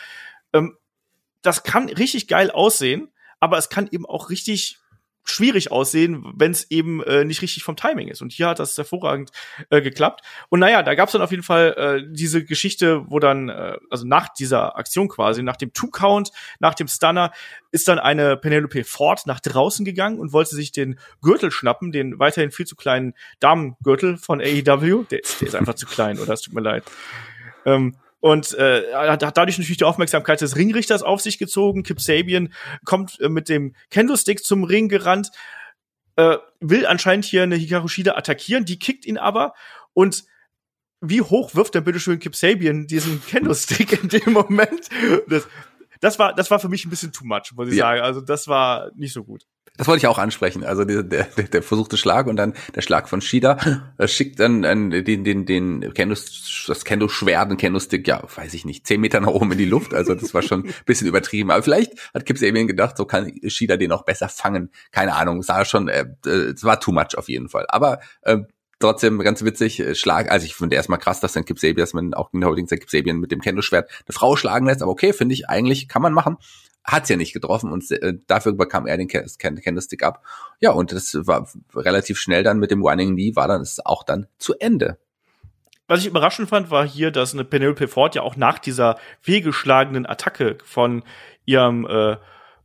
Ähm, das kann richtig geil aussehen, aber es kann eben auch richtig schwierig aussehen, wenn es eben äh, nicht richtig vom Timing ist. Und hier hat das hervorragend äh, geklappt. Und naja, da gab es dann auf jeden Fall äh, diese Geschichte, wo dann, äh, also nach dieser Aktion quasi, nach dem Two-Count, nach dem Stunner, ist dann eine Penelope Ford nach draußen gegangen und wollte sich den Gürtel schnappen, den weiterhin viel zu kleinen Damengürtel von AEW. Der, der ist einfach zu klein, oder? Es tut mir leid. Ähm, und äh, hat dadurch natürlich die Aufmerksamkeit des Ringrichters auf sich gezogen. Kip Sabian kommt äh, mit dem Kendo-Stick zum Ring gerannt, äh, will anscheinend hier eine Hikaru Shida attackieren, die kickt ihn aber und wie hoch wirft denn bitte schön Kip Sabian diesen Kendo-Stick in dem Moment? Das, das war, das war für mich ein bisschen too much, muss ich ja. sagen. Also das war nicht so gut. Das wollte ich auch ansprechen. Also der, der, der versuchte Schlag und dann der Schlag von Shida äh, schickt dann äh, den, den, den Kendo, das Kendo-Schwert, den Kendo-Stick, ja, weiß ich nicht, zehn Meter nach oben in die Luft. Also das war schon ein bisschen übertrieben. Aber vielleicht hat Kip Sabian gedacht, so kann Shida den auch besser fangen. Keine Ahnung, sah schon, äh, es war too much auf jeden Fall. Aber äh, trotzdem ganz witzig, äh, Schlag, also ich finde erstmal krass, dass dann Kip Sabian, dass man auch in der Holding Kip Sabian mit dem Kendo-Schwert eine Frau schlagen lässt, aber okay, finde ich eigentlich, kann man machen hat's ja nicht getroffen und äh, dafür bekam er den Candlestick ab. Ja, und das war relativ schnell dann mit dem Running Knee, war dann ist auch dann zu Ende. Was ich überraschend fand, war hier, dass eine Penelope Ford ja auch nach dieser fehlgeschlagenen Attacke von ihrem äh,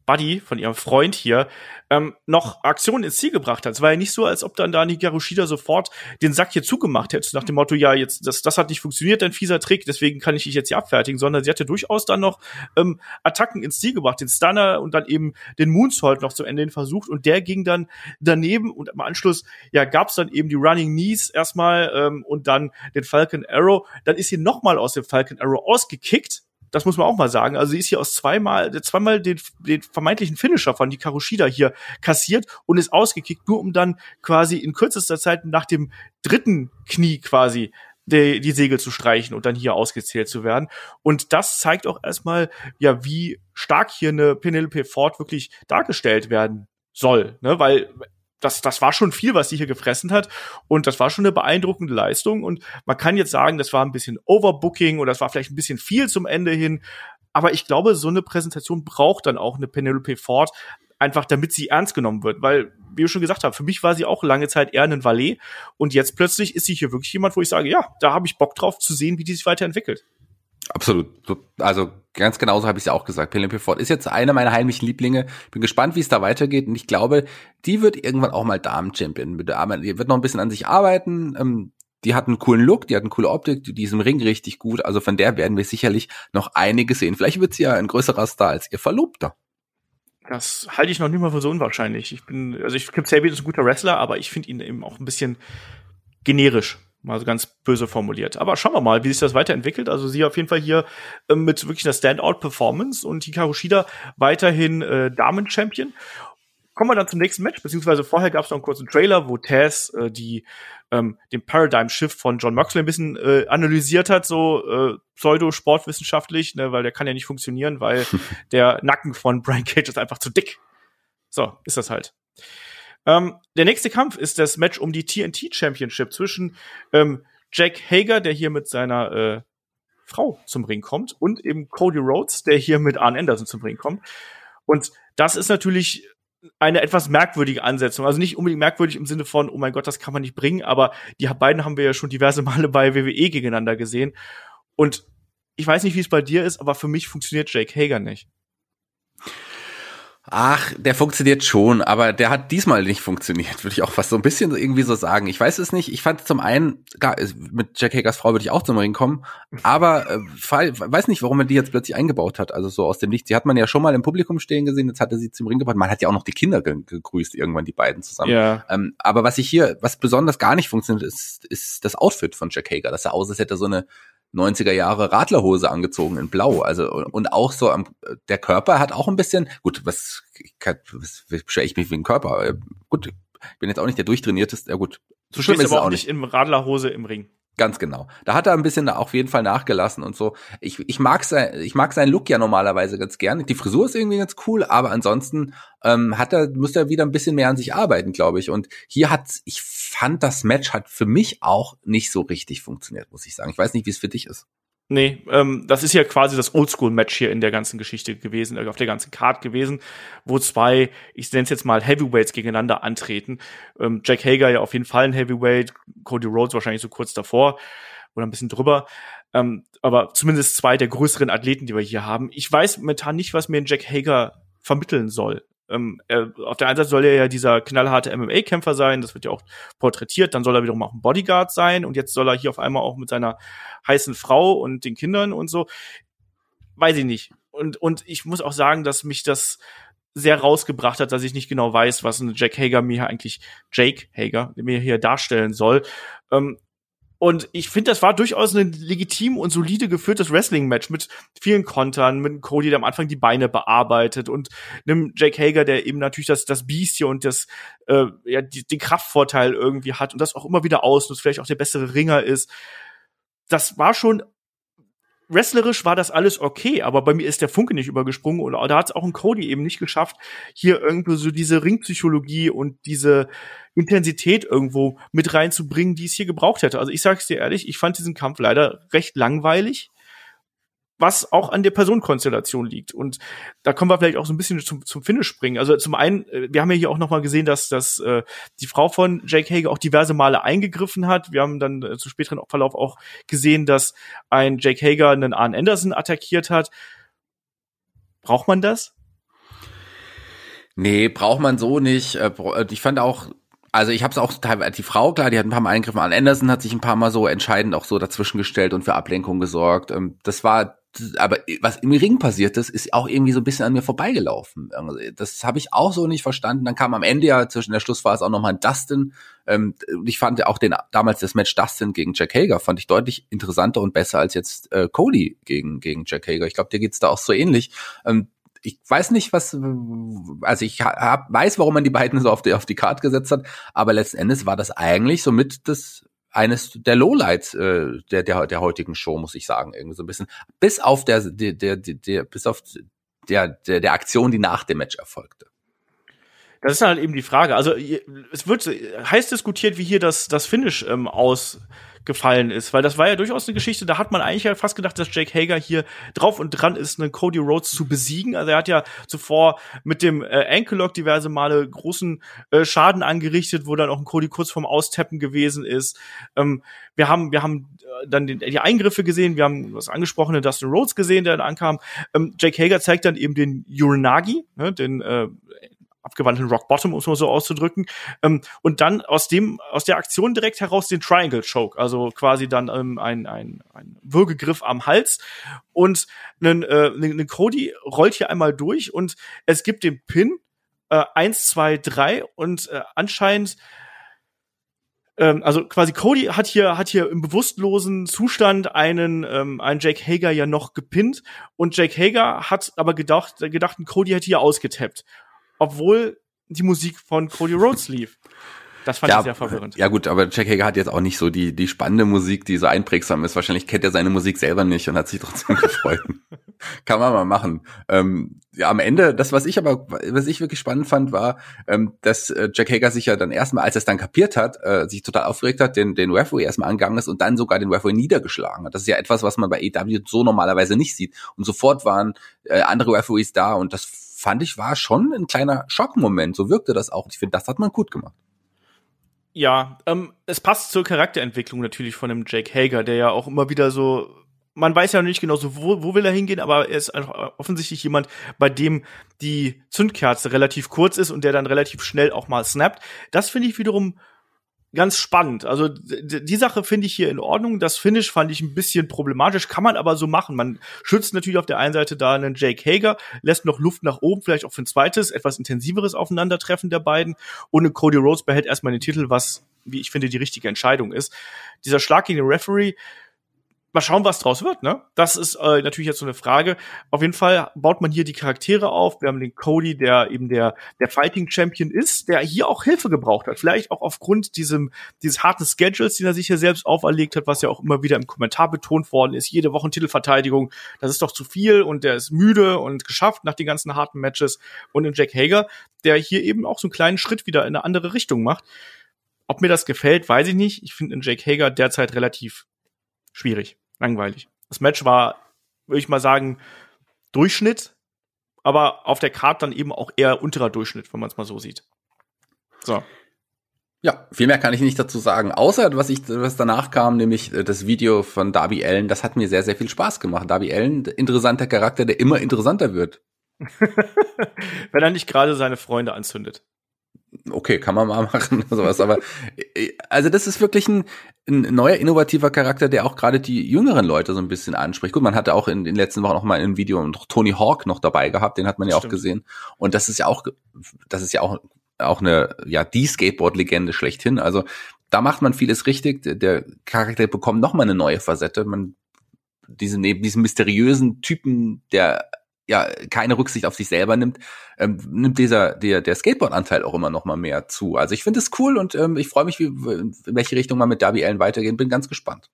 Buddy, von ihrem Freund hier, ähm, noch Aktionen ins Ziel gebracht hat. Es war ja nicht so, als ob dann da Hikaru Shida sofort den Sack hier zugemacht hätte, nach dem Motto, ja, jetzt, das, das hat nicht funktioniert, dein fieser Trick, deswegen kann ich dich jetzt hier abfertigen, sondern sie hatte durchaus dann noch ähm, Attacken ins Ziel gebracht, den Stunner und dann eben den Moonsault noch zu Ende hin versucht und der ging dann daneben und im Anschluss, ja, gab's dann eben die Running Knees erstmal ähm, und dann den Falcon Arrow, dann ist sie nochmal aus dem Falcon Arrow ausgekickt das muss man auch mal sagen. Also sie ist hier aus zweimal, zweimal den, den vermeintlichen Finisher von die Karushida hier kassiert und ist ausgekickt, nur um dann quasi in kürzester Zeit nach dem dritten Knie quasi die, die Segel zu streichen und dann hier ausgezählt zu werden. Und das zeigt auch erstmal, ja, wie stark hier eine Penelope Ford wirklich dargestellt werden soll, ne? Weil das, das war schon viel, was sie hier gefressen hat. Und das war schon eine beeindruckende Leistung. Und man kann jetzt sagen, das war ein bisschen Overbooking oder das war vielleicht ein bisschen viel zum Ende hin. Aber ich glaube, so eine Präsentation braucht dann auch eine Penelope Ford, einfach damit sie ernst genommen wird. Weil, wie ich schon gesagt habe, für mich war sie auch lange Zeit eher ein Valet. Und jetzt plötzlich ist sie hier wirklich jemand, wo ich sage, ja, da habe ich Bock drauf zu sehen, wie die sich weiterentwickelt. Absolut. Also ganz genauso habe ich es ja auch gesagt. Penelope Ford ist jetzt eine meiner heimlichen Lieblinge. Bin gespannt, wie es da weitergeht. Und ich glaube, die wird irgendwann auch mal Damen-Champion. Die wird noch ein bisschen an sich arbeiten. Ähm, die hat einen coolen Look, die hat eine coole Optik, die ist im Ring richtig gut. Also von der werden wir sicherlich noch einige sehen. Vielleicht wird sie ja ein größerer Star als ihr Verlobter. Das halte ich noch nicht mal für so unwahrscheinlich. Ich bin, also ich Kip Sabian ist ein guter Wrestler, aber ich finde ihn eben auch ein bisschen generisch. Mal so ganz böse formuliert. Aber schauen wir mal, wie sich das weiterentwickelt. Also sie auf jeden Fall hier äh, mit wirklich einer Standout-Performance und Hikaru Shida weiterhin äh, Damen-Champion. Kommen wir dann zum nächsten Match, beziehungsweise vorher gab es noch einen kurzen Trailer, wo Taz äh, die ähm, den Paradigm-Shift von John Moxley ein bisschen äh, analysiert hat, so äh, pseudo-sportwissenschaftlich, ne, weil der kann ja nicht funktionieren, weil der Nacken von Brian Cage ist einfach zu dick. So, ist das halt. Ähm, der nächste Kampf ist das Match um die TNT Championship zwischen ähm, Jack Hager, der hier mit seiner äh, Frau zum Ring kommt, und eben Cody Rhodes, der hier mit Arn Anderson zum Ring kommt. Und das ist natürlich eine etwas merkwürdige Ansetzung. Also nicht unbedingt merkwürdig im Sinne von, oh mein Gott, das kann man nicht bringen, aber die beiden haben wir ja schon diverse Male bei WWE gegeneinander gesehen. Und ich weiß nicht, wie es bei dir ist, aber für mich funktioniert Jake Hager nicht. Ach, der funktioniert schon, aber der hat diesmal nicht funktioniert, würde ich auch fast so ein bisschen irgendwie so sagen. Ich weiß es nicht. Ich fand zum einen, klar, mit Jack Hagers Frau würde ich auch zum Ring kommen, aber äh, weiß nicht, warum er die jetzt plötzlich eingebaut hat. Also so aus dem Licht. Sie hat man ja schon mal im Publikum stehen gesehen, jetzt hat er sie zum Ring gebracht. Man hat ja auch noch die Kinder gegrüßt, irgendwann die beiden zusammen. Ja. Ähm, aber was ich hier, was besonders gar nicht funktioniert, ist, ist das Outfit von Jack Hager. Das sah aus, als hätte er so eine 90er Jahre Radlerhose angezogen in Blau. Also und auch so am, der Körper hat auch ein bisschen, gut, was, was, was beschwere ich mich wegen Körper? Äh, gut, ich bin jetzt auch nicht der durchtrainierteste, ja gut. So schlimm ist es auch nicht. im Radlerhose im Ring. Ganz genau. Da hat er ein bisschen auf jeden Fall nachgelassen und so. Ich, ich mag sein, ich mag seinen Look ja normalerweise ganz gern. Die Frisur ist irgendwie ganz cool, aber ansonsten ähm, hat er, müsste er wieder ein bisschen mehr an sich arbeiten, glaube ich. Und hier hat, ich fand, das Match hat für mich auch nicht so richtig funktioniert, muss ich sagen. Ich weiß nicht, wie es für dich ist. Nee, ähm, das ist ja quasi das Oldschool-Match hier in der ganzen Geschichte gewesen, äh, auf der ganzen Card gewesen, wo zwei, ich nenne es jetzt mal Heavyweights gegeneinander antreten. Ähm, Jack Hager ja auf jeden Fall ein Heavyweight, Cody Rhodes wahrscheinlich so kurz davor oder ein bisschen drüber. Ähm, aber zumindest zwei der größeren Athleten, die wir hier haben. Ich weiß momentan nicht, was mir ein Jack Hager vermitteln soll. Ähm, er, auf der einen Seite soll er ja dieser knallharte MMA-Kämpfer sein, das wird ja auch porträtiert, dann soll er wiederum auch ein Bodyguard sein und jetzt soll er hier auf einmal auch mit seiner heißen Frau und den Kindern und so. Weiß ich nicht. Und, und ich muss auch sagen, dass mich das sehr rausgebracht hat, dass ich nicht genau weiß, was ein Jack Hager mir eigentlich, Jake Hager, mir hier darstellen soll. Ähm, und ich finde, das war durchaus ein legitim und solide geführtes Wrestling-Match mit vielen Kontern, mit Cody, der am Anfang die Beine bearbeitet und einem Jake Hager, der eben natürlich das, das Biest hier und das, äh, ja, die, den Kraftvorteil irgendwie hat und das auch immer wieder ausnutzt, vielleicht auch der bessere Ringer ist. Das war schon wrestlerisch war das alles okay, aber bei mir ist der Funke nicht übergesprungen und da hat es auch ein Cody eben nicht geschafft, hier irgendwo so diese Ringpsychologie und diese Intensität irgendwo mit reinzubringen, die es hier gebraucht hätte. Also ich sag's dir ehrlich, ich fand diesen Kampf leider recht langweilig was auch an der Personenkonstellation liegt. Und da kommen wir vielleicht auch so ein bisschen zum, zum Finish springen. Also zum einen, äh, wir haben ja hier auch nochmal gesehen, dass, dass äh, die Frau von Jake Hager auch diverse Male eingegriffen hat. Wir haben dann äh, zu späteren Verlauf auch gesehen, dass ein Jake Hager einen Arn Anderson attackiert hat. Braucht man das? Nee, braucht man so nicht. Äh, äh, ich fand auch, also ich habe es auch teilweise, die Frau, klar, die hat ein paar Mal Eingriffen an Anderson, hat sich ein paar Mal so entscheidend auch so dazwischen gestellt und für Ablenkung gesorgt. Ähm, das war aber was im Ring passiert ist, ist auch irgendwie so ein bisschen an mir vorbeigelaufen. Das habe ich auch so nicht verstanden. Dann kam am Ende ja zwischen der Schlussphase auch nochmal ein Dustin. Ähm, ich fand auch den damals das Match Dustin gegen Jack Hager fand ich deutlich interessanter und besser als jetzt äh, Cody gegen gegen Jack Hager. Ich glaube, dir geht's da auch so ähnlich. Ähm, ich weiß nicht, was, also ich hab, weiß, warum man die beiden so auf die, auf die Karte gesetzt hat, aber letzten Endes war das eigentlich somit das eines der Lowlights äh, der, der der heutigen Show, muss ich sagen, irgendwie so ein bisschen. Bis auf der der der, der bis auf der, der der Aktion, die nach dem Match erfolgte. Das ist halt eben die Frage. Also es wird heiß diskutiert, wie hier das das Finish ähm, aus gefallen ist, weil das war ja durchaus eine Geschichte, da hat man eigentlich ja fast gedacht, dass Jake Hager hier drauf und dran ist, einen Cody Rhodes zu besiegen. Also er hat ja zuvor mit dem äh, Ankle Lock diverse Male großen äh, Schaden angerichtet, wo dann auch ein Cody kurz vorm Austappen gewesen ist. Ähm, wir haben, wir haben äh, dann die Eingriffe gesehen, wir haben das angesprochene Dustin Rhodes gesehen, der dann ankam. Ähm, Jake Hager zeigt dann eben den Uranagi, ne, den äh, abgewandelten Rock Bottom, um es mal so auszudrücken. Ähm, und dann aus dem, aus der Aktion direkt heraus den Triangle Choke, also quasi dann ähm, ein, ein, ein Würgegriff am Hals. Und ein, äh, Cody rollt hier einmal durch und es gibt den Pin äh, eins, zwei, drei und äh, anscheinend ähm, also quasi Cody hat hier hat hier im bewusstlosen Zustand einen ähm, einen Jake Hager ja noch gepinnt und Jake Hager hat aber gedacht gedacht Cody hätte hier ausgetappt obwohl die Musik von Cody Rhodes lief. Das fand ja, ich sehr verwirrend. Ja gut, aber Jack Hager hat jetzt auch nicht so die, die spannende Musik, die so einprägsam ist. Wahrscheinlich kennt er seine Musik selber nicht und hat sich trotzdem gefreut. Kann man mal machen. Ähm, ja, am Ende, das, was ich aber, was ich wirklich spannend fand, war, ähm, dass äh, Jack Hager sich ja dann erstmal, als er es dann kapiert hat, äh, sich total aufgeregt hat, den, den Referee erstmal angegangen ist und dann sogar den Referee niedergeschlagen hat. Das ist ja etwas, was man bei EW so normalerweise nicht sieht. Und sofort waren äh, andere Referees da und das fand ich, war schon ein kleiner Schockmoment. So wirkte das auch. Ich finde, das hat man gut gemacht. Ja, ähm, es passt zur Charakterentwicklung natürlich von dem Jake Hager, der ja auch immer wieder so man weiß ja noch nicht genau so, wo, wo will er hingehen, aber er ist offensichtlich jemand, bei dem die Zündkerze relativ kurz ist und der dann relativ schnell auch mal snappt. Das finde ich wiederum ganz spannend. Also die Sache finde ich hier in Ordnung. Das Finish fand ich ein bisschen problematisch, kann man aber so machen. Man schützt natürlich auf der einen Seite da einen Jake Hager, lässt noch Luft nach oben, vielleicht auch für ein zweites, etwas intensiveres Aufeinandertreffen der beiden. Und Cody Rhodes behält erstmal den Titel, was, wie ich finde, die richtige Entscheidung ist. Dieser Schlag gegen den Referee, mal schauen, was draus wird, ne? Das ist äh, natürlich jetzt so eine Frage. Auf jeden Fall baut man hier die Charaktere auf. Wir haben den Cody, der eben der, der Fighting Champion ist, der hier auch Hilfe gebraucht hat. Vielleicht auch aufgrund diesem, dieses harten Schedules, den er sich hier selbst auferlegt hat, was ja auch immer wieder im Kommentar betont worden ist. Jede Woche Titelverteidigung, das ist doch zu viel und der ist müde und geschafft nach den ganzen harten Matches. Und in Jack Hager, der hier eben auch so einen kleinen Schritt wieder in eine andere Richtung macht. Ob mir das gefällt, weiß ich nicht. Ich finde in Jake Hager derzeit relativ schwierig langweilig. Das Match war, würde ich mal sagen, Durchschnitt, aber auf der Karte dann eben auch eher unterer Durchschnitt, wenn man es mal so sieht. So. Ja, viel mehr kann ich nicht dazu sagen. Außer was ich, was danach kam, nämlich äh, das Video von Darby Allen, das hat mir sehr, sehr viel Spaß gemacht. Darby Allen, interessanter Charakter, der immer interessanter wird. Wenn er nicht gerade seine Freunde anzündet. Okay, kann man mal machen, sowas. Aber äh, also das ist wirklich ein, ein neuer, innovativer Charakter, der auch gerade die jüngeren Leute so ein bisschen anspricht. Gut, man hatte auch in, in den letzten Wochen auch mal ein Video noch Tony Hawk noch dabei gehabt, den hat man ja Stimmt. auch gesehen. Und das ist ja auch, das ist ja auch auch eine, ja, die Skateboard-Legende schlechthin. Also da macht man vieles richtig. Der Charakter bekommt nochmal eine neue Facette. Man, diesen, diesen mysteriösen Typen, der ja keine Rücksicht auf sich selber nimmt, ähm, nimmt dieser der der Skateboard-Anteil auch immer noch mal mehr zu. Also ich finde es cool und ähm, ich freue mich, wie, in welche Richtung man mit Darby Allen weitergehen. Bin ganz gespannt.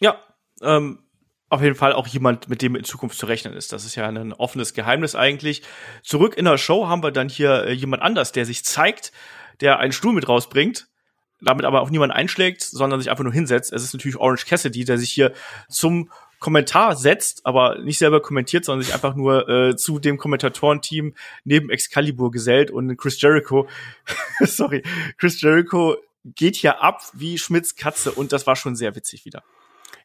Ja, ähm, auf jeden Fall auch jemand, mit dem in Zukunft zu rechnen ist. Das ist ja ein offenes Geheimnis eigentlich. Zurück in der Show haben wir dann hier äh, jemand anders, der sich zeigt, der einen Stuhl mit rausbringt, damit aber auch niemand einschlägt, sondern sich einfach nur hinsetzt. Es ist natürlich Orange Cassidy, der sich hier zum Kommentar setzt, aber nicht selber kommentiert, sondern sich einfach nur äh, zu dem Kommentatorenteam neben Excalibur gesellt und Chris Jericho, sorry, Chris Jericho geht hier ab wie Schmidts Katze und das war schon sehr witzig wieder.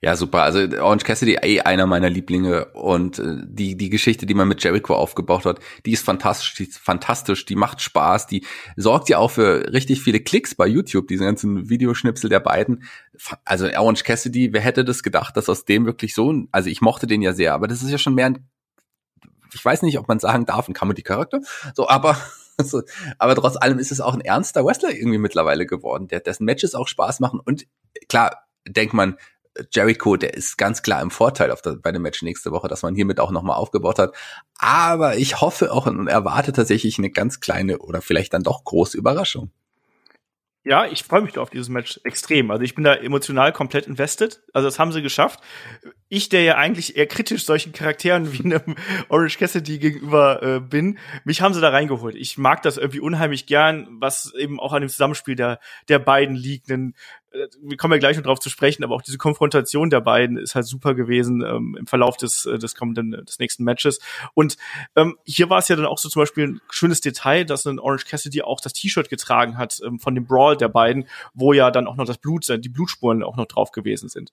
Ja, super. Also Orange Cassidy, eh einer meiner Lieblinge und äh, die die Geschichte, die man mit Jericho aufgebaut hat, die ist fantastisch, die ist fantastisch, die macht Spaß, die sorgt ja auch für richtig viele Klicks bei YouTube, diese ganzen Videoschnipsel der beiden. Also Orange Cassidy, wer hätte das gedacht, dass aus dem wirklich so, also ich mochte den ja sehr, aber das ist ja schon mehr ein ich weiß nicht, ob man sagen darf, ein Comedy-Charakter, so, aber so, aber trotz allem ist es auch ein ernster Wrestler irgendwie mittlerweile geworden, der dessen Matches auch Spaß machen und klar, denkt man, Jericho, der ist ganz klar im Vorteil auf der, bei dem Match nächste Woche, dass man hiermit auch nochmal aufgebaut hat. Aber ich hoffe auch und erwarte tatsächlich eine ganz kleine oder vielleicht dann doch große Überraschung. Ja, ich freue mich auf dieses Match extrem. Also ich bin da emotional komplett invested. Also das haben sie geschafft. Ich, der ja eigentlich eher kritisch solchen Charakteren wie einem Orange Cassidy gegenüber äh, bin, mich haben sie da reingeholt. Ich mag das irgendwie unheimlich gern, was eben auch an dem Zusammenspiel der, der beiden liegt. Äh, wir kommen ja gleich noch drauf zu sprechen, aber auch diese Konfrontation der beiden ist halt super gewesen ähm, im Verlauf des, äh, des kommenden, des nächsten Matches. Und ähm, hier war es ja dann auch so zum Beispiel ein schönes Detail, dass ein Orange Cassidy auch das T-Shirt getragen hat ähm, von dem Brawl der beiden, wo ja dann auch noch das Blut, die Blutspuren auch noch drauf gewesen sind.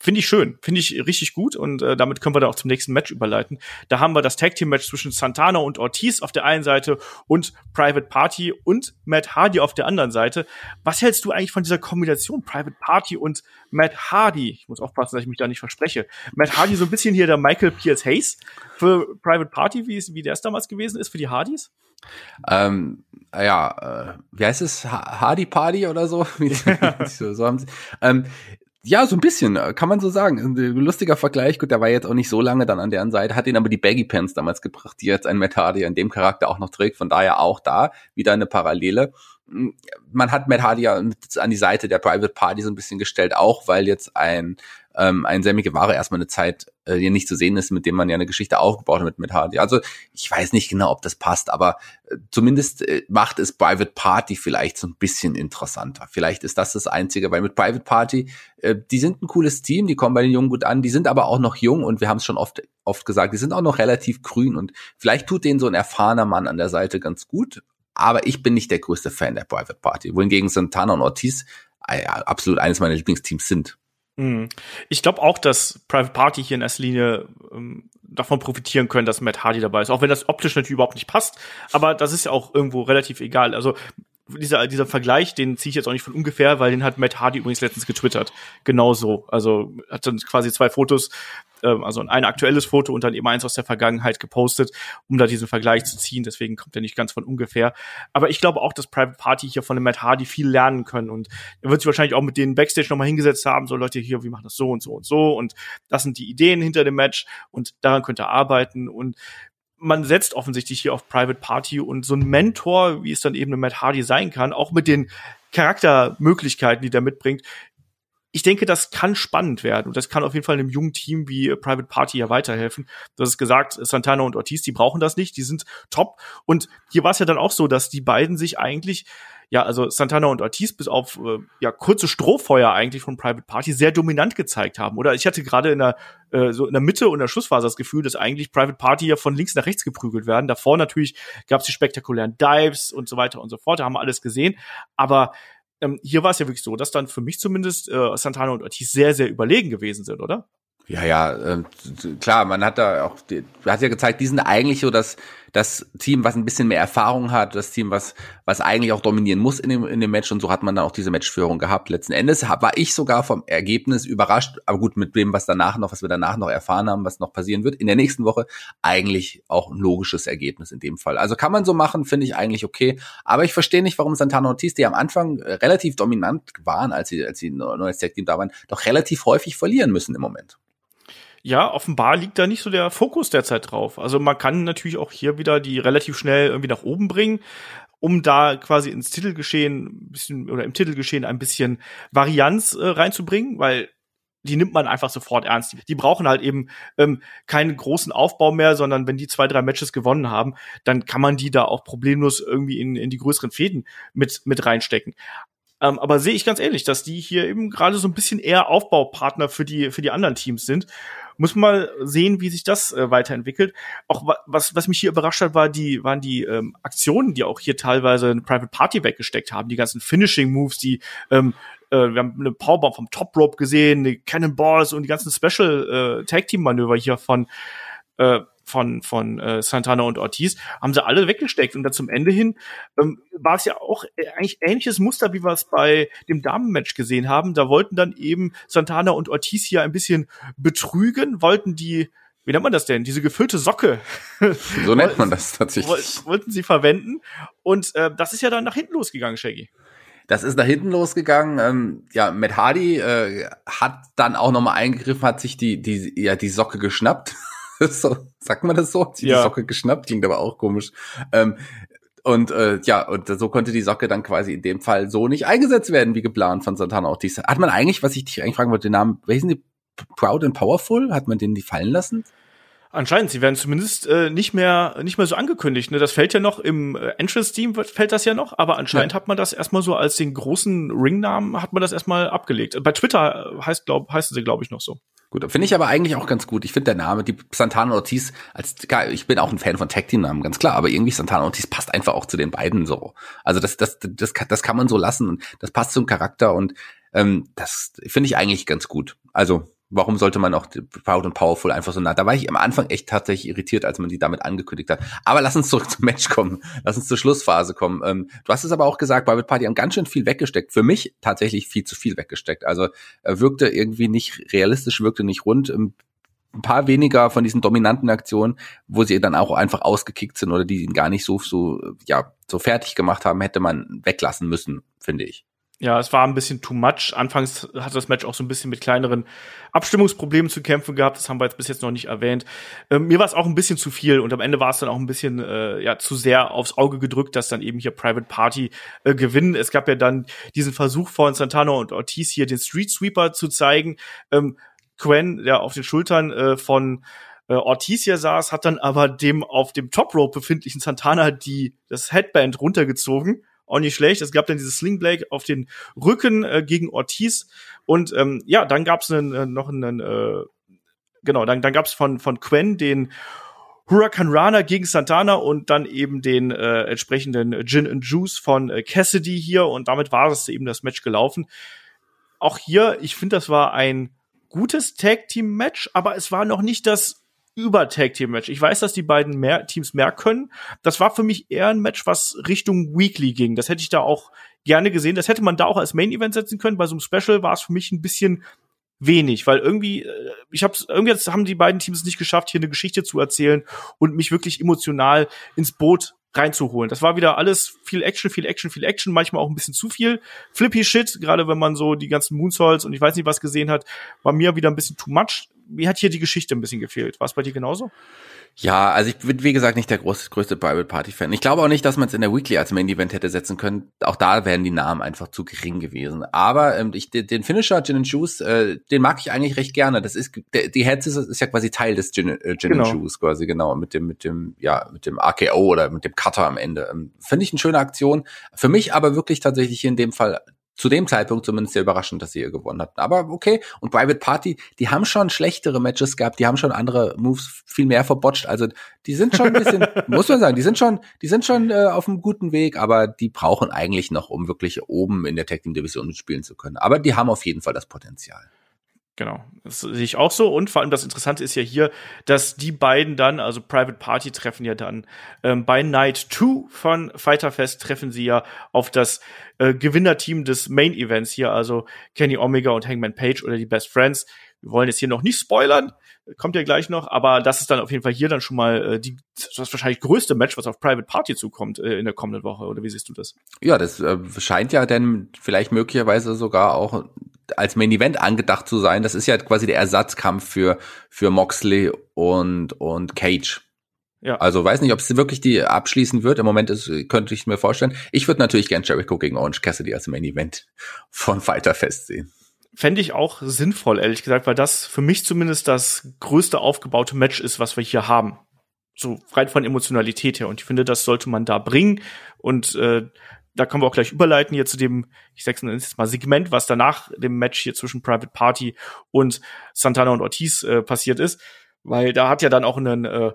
Finde ich schön, finde ich richtig gut und äh, damit können wir dann auch zum nächsten Match überleiten. Da haben wir das Tag Team Match zwischen Santana und Ortiz auf der einen Seite und Private Party und Matt Hardy auf der anderen Seite. Was hältst du eigentlich von dieser Kombination Private Party und Matt Hardy? Ich muss aufpassen, dass ich mich da nicht verspreche. Matt Hardy so ein bisschen hier der Michael Pierce Hayes für Private Party, wie, wie der es damals gewesen ist für die Hardys? Ähm, ja, äh, wie heißt es? Hardy Party oder so? so, so haben sie. Ähm, ja, so ein bisschen, äh, kann man so sagen. Ein lustiger Vergleich, gut, der war jetzt auch nicht so lange dann an deren Seite, hat ihn aber die Baggy Pants damals gebracht, die jetzt ein Matt Hardy in dem Charakter auch noch trägt, von daher auch da wieder eine Parallele. Hm, man hat Matt Hardy ja an die Seite der Private Party so ein bisschen gestellt, auch weil jetzt ein ähm, ein Sammy Guevara erstmal eine Zeit äh, hier nicht zu sehen ist, mit dem man ja eine Geschichte aufgebaut hat mit, mit Hardy. Also ich weiß nicht genau, ob das passt, aber äh, zumindest äh, macht es Private Party vielleicht so ein bisschen interessanter. Vielleicht ist das das Einzige, weil mit Private Party, äh, die sind ein cooles Team, die kommen bei den Jungen gut an, die sind aber auch noch jung und wir haben es schon oft, oft gesagt, die sind auch noch relativ grün und vielleicht tut denen so ein erfahrener Mann an der Seite ganz gut. Aber ich bin nicht der größte Fan der Private Party, wohingegen Santana und Ortiz äh, absolut eines meiner Lieblingsteams sind. Mhm. Ich glaube auch, dass Private Party hier in erster Linie ähm, davon profitieren können, dass Matt Hardy dabei ist. Auch wenn das optisch natürlich überhaupt nicht passt. Aber das ist ja auch irgendwo relativ egal. Also dieser, dieser Vergleich, den ziehe ich jetzt auch nicht von ungefähr, weil den hat Matt Hardy übrigens letztens getwittert. Genauso. Also hat dann quasi zwei Fotos, ähm, also ein aktuelles Foto und dann eben eins aus der Vergangenheit gepostet, um da diesen Vergleich zu ziehen. Deswegen kommt er nicht ganz von ungefähr. Aber ich glaube auch, dass Private Party hier von dem Matt Hardy viel lernen können und er wird sich wahrscheinlich auch mit denen Backstage nochmal hingesetzt haben, so Leute hier, wir machen das so und so und so und das sind die Ideen hinter dem Match und daran könnte er arbeiten und man setzt offensichtlich hier auf Private Party und so ein Mentor, wie es dann eben ein Matt Hardy sein kann, auch mit den Charaktermöglichkeiten, die der mitbringt. Ich denke, das kann spannend werden und das kann auf jeden Fall einem jungen Team wie Private Party ja weiterhelfen. Du hast gesagt, Santana und Ortiz, die brauchen das nicht, die sind top. Und hier war es ja dann auch so, dass die beiden sich eigentlich ja, also Santana und Ortiz bis auf äh, ja kurze Strohfeuer eigentlich von Private Party sehr dominant gezeigt haben. Oder ich hatte gerade in der äh, so in der Mitte und der Schlussphase das Gefühl, dass eigentlich Private Party ja von links nach rechts geprügelt werden. Davor natürlich gab es die spektakulären Dives und so weiter und so fort. Da haben wir alles gesehen. Aber ähm, hier war es ja wirklich so, dass dann für mich zumindest äh, Santana und Ortiz sehr, sehr überlegen gewesen sind, oder? Ja, ja, äh, klar, man hat da auch, hat ja gezeigt, die sind eigentlich so das, das Team, was ein bisschen mehr Erfahrung hat, das Team, was, was eigentlich auch dominieren muss in dem, in dem Match und so hat man dann auch diese Matchführung gehabt. Letzten Endes war ich sogar vom Ergebnis überrascht, aber gut, mit dem, was danach noch, was wir danach noch erfahren haben, was noch passieren wird, in der nächsten Woche, eigentlich auch ein logisches Ergebnis in dem Fall. Also kann man so machen, finde ich eigentlich okay, aber ich verstehe nicht, warum Santana Ortiz, die am Anfang relativ dominant waren, als sie, als sie neues Tag-Team da waren, doch relativ häufig verlieren müssen im Moment ja, offenbar liegt da nicht so der Fokus derzeit drauf. Also man kann natürlich auch hier wieder die relativ schnell irgendwie nach oben bringen, um da quasi ins Titelgeschehen ein bisschen oder im Titelgeschehen ein bisschen Varianz äh, reinzubringen, weil die nimmt man einfach sofort ernst. Die brauchen halt eben ähm, keinen großen Aufbau mehr, sondern wenn die zwei, drei Matches gewonnen haben, dann kann man die da auch problemlos irgendwie in, in die größeren Fäden mit, mit reinstecken. Ähm, aber sehe ich ganz ehrlich, dass die hier eben gerade so ein bisschen eher Aufbaupartner für die, für die anderen Teams sind. Muss man mal sehen, wie sich das äh, weiterentwickelt. Auch was, was mich hier überrascht hat, war die, waren die ähm, Aktionen, die auch hier teilweise eine Private Party weggesteckt haben. Die ganzen Finishing Moves, die ähm, äh, wir haben eine Powerbomb vom Top Rope gesehen, die Cannonballs und die ganzen Special äh, Tag Team Manöver hier von äh, von, von äh, Santana und Ortiz, haben sie alle weggesteckt. Und dann zum Ende hin ähm, war es ja auch äh, eigentlich ähnliches Muster, wie wir es bei dem Damenmatch gesehen haben. Da wollten dann eben Santana und Ortiz hier ein bisschen betrügen, wollten die wie nennt man das denn? Diese gefüllte Socke. So nennt man das tatsächlich. Wollten sie verwenden. Und äh, das ist ja dann nach hinten losgegangen, Shaggy. Das ist nach hinten losgegangen. Ähm, ja, Matt Hardy äh, hat dann auch nochmal eingegriffen, hat sich die, die, ja, die Socke geschnappt so, sagt man das so? Sie ja. die Socke geschnappt, klingt aber auch komisch. Ähm, und äh, ja, und so konnte die Socke dann quasi in dem Fall so nicht eingesetzt werden, wie geplant von Santana Ortiz. Hat man eigentlich, was ich dich eigentlich fragen wollte, den Namen, welchen die Proud and Powerful, hat man den die fallen lassen? Anscheinend, sie werden zumindest äh, nicht mehr nicht mehr so angekündigt. Ne? Das fällt ja noch im äh, Entrance-Team fällt das ja noch, aber anscheinend ja. hat man das erstmal so als den großen Ringnamen hat man das erstmal abgelegt. Bei Twitter heißt glaub heißen sie glaube ich noch so. Gut, finde ich aber eigentlich auch ganz gut. Ich finde der Name, die Santana Ortiz, als ich bin auch ein Fan von Tag Team Namen, ganz klar, aber irgendwie Santana Ortiz passt einfach auch zu den beiden so. Also das das das das kann man so lassen und das passt zum Charakter und ähm, das finde ich eigentlich ganz gut. Also warum sollte man auch Proud und Powerful einfach so nah? Da war ich am Anfang echt tatsächlich irritiert, als man die damit angekündigt hat. Aber lass uns zurück zum Match kommen. Lass uns zur Schlussphase kommen. Ähm, du hast es aber auch gesagt, Private Party haben ganz schön viel weggesteckt. Für mich tatsächlich viel zu viel weggesteckt. Also äh, wirkte irgendwie nicht realistisch, wirkte nicht rund. Ähm, ein paar weniger von diesen dominanten Aktionen, wo sie dann auch einfach ausgekickt sind oder die ihn gar nicht so, so, ja, so fertig gemacht haben, hätte man weglassen müssen, finde ich. Ja, es war ein bisschen too much. Anfangs hat das Match auch so ein bisschen mit kleineren Abstimmungsproblemen zu kämpfen gehabt. Das haben wir jetzt bis jetzt noch nicht erwähnt. Ähm, mir war es auch ein bisschen zu viel und am Ende war es dann auch ein bisschen äh, ja zu sehr aufs Auge gedrückt, dass dann eben hier Private Party äh, gewinnen. Es gab ja dann diesen Versuch von Santana und Ortiz hier den Street Sweeper zu zeigen. Ähm, Quen, der auf den Schultern äh, von äh, Ortiz hier saß, hat dann aber dem auf dem Top Rope befindlichen Santana die das Headband runtergezogen auch nicht schlecht. Es gab dann dieses Sling Blade auf den Rücken äh, gegen Ortiz und ähm, ja, dann gab es äh, noch einen, äh, genau, dann, dann gab es von von Quen den Huracan Rana gegen Santana und dann eben den äh, entsprechenden Gin and Juice von äh, Cassidy hier und damit war es eben das Match gelaufen. Auch hier, ich finde, das war ein gutes Tag Team Match, aber es war noch nicht das über Tag Team Match. Ich weiß, dass die beiden mehr Teams mehr können. Das war für mich eher ein Match, was Richtung Weekly ging. Das hätte ich da auch gerne gesehen. Das hätte man da auch als Main Event setzen können. Bei so einem Special war es für mich ein bisschen wenig, weil irgendwie äh, ich hab's irgendwie haben die beiden Teams nicht geschafft, hier eine Geschichte zu erzählen und mich wirklich emotional ins Boot reinzuholen. Das war wieder alles viel Action, viel Action, viel Action, manchmal auch ein bisschen zu viel Flippy Shit, gerade wenn man so die ganzen Moonsaults und ich weiß nicht was gesehen hat, war mir wieder ein bisschen too much mir hat hier die Geschichte ein bisschen gefehlt. War es bei dir genauso? Ja, also ich bin wie gesagt nicht der groß, größte Private Party Fan. Ich glaube auch nicht, dass man es in der Weekly als Main Event hätte setzen können. Auch da wären die Namen einfach zu gering gewesen. Aber ähm, ich, den Finisher Gin and Juice, äh, den mag ich eigentlich recht gerne. Das ist der, die Heads ist, ist ja quasi Teil des Gin, äh, Gin genau. and Juice quasi genau mit dem mit dem ja mit dem RKO oder mit dem Cutter am Ende. Ähm, Finde ich eine schöne Aktion. Für mich aber wirklich tatsächlich in dem Fall zu dem Zeitpunkt zumindest sehr überraschend, dass sie ihr gewonnen hatten. Aber okay. Und Private Party, die haben schon schlechtere Matches gehabt, die haben schon andere Moves viel mehr verbotcht. Also die sind schon ein bisschen, muss man sagen, die sind schon, die sind schon äh, auf einem guten Weg, aber die brauchen eigentlich noch, um wirklich oben in der Tag Team Division mitspielen zu können. Aber die haben auf jeden Fall das Potenzial. Genau, das sehe ich auch so. Und vor allem das Interessante ist ja hier, dass die beiden dann, also Private Party treffen ja dann ähm, bei Night 2 von Fighter Fest treffen sie ja auf das äh, Gewinnerteam des Main Events hier, also Kenny Omega und Hangman Page oder die Best Friends. Wir wollen jetzt hier noch nicht spoilern, kommt ja gleich noch, aber das ist dann auf jeden Fall hier dann schon mal äh, die, das wahrscheinlich größte Match, was auf Private Party zukommt äh, in der kommenden Woche. Oder wie siehst du das? Ja, das äh, scheint ja dann vielleicht möglicherweise sogar auch als Main Event angedacht zu sein. Das ist ja quasi der Ersatzkampf für, für Moxley und, und Cage. Ja. Also weiß nicht, ob es wirklich die abschließen wird. Im Moment ist, könnte ich mir vorstellen. Ich würde natürlich gern Jericho gegen Orange Cassidy als Main Event von Fighter Fest sehen. Fände ich auch sinnvoll, ehrlich gesagt, weil das für mich zumindest das größte aufgebaute Match ist, was wir hier haben. So rein von Emotionalität her. Und ich finde, das sollte man da bringen. Und äh, da können wir auch gleich überleiten hier zu dem, ich sag's jetzt mal, Segment, was danach dem Match hier zwischen Private Party und Santana und Ortiz äh, passiert ist. Weil da hat ja dann auch ein äh,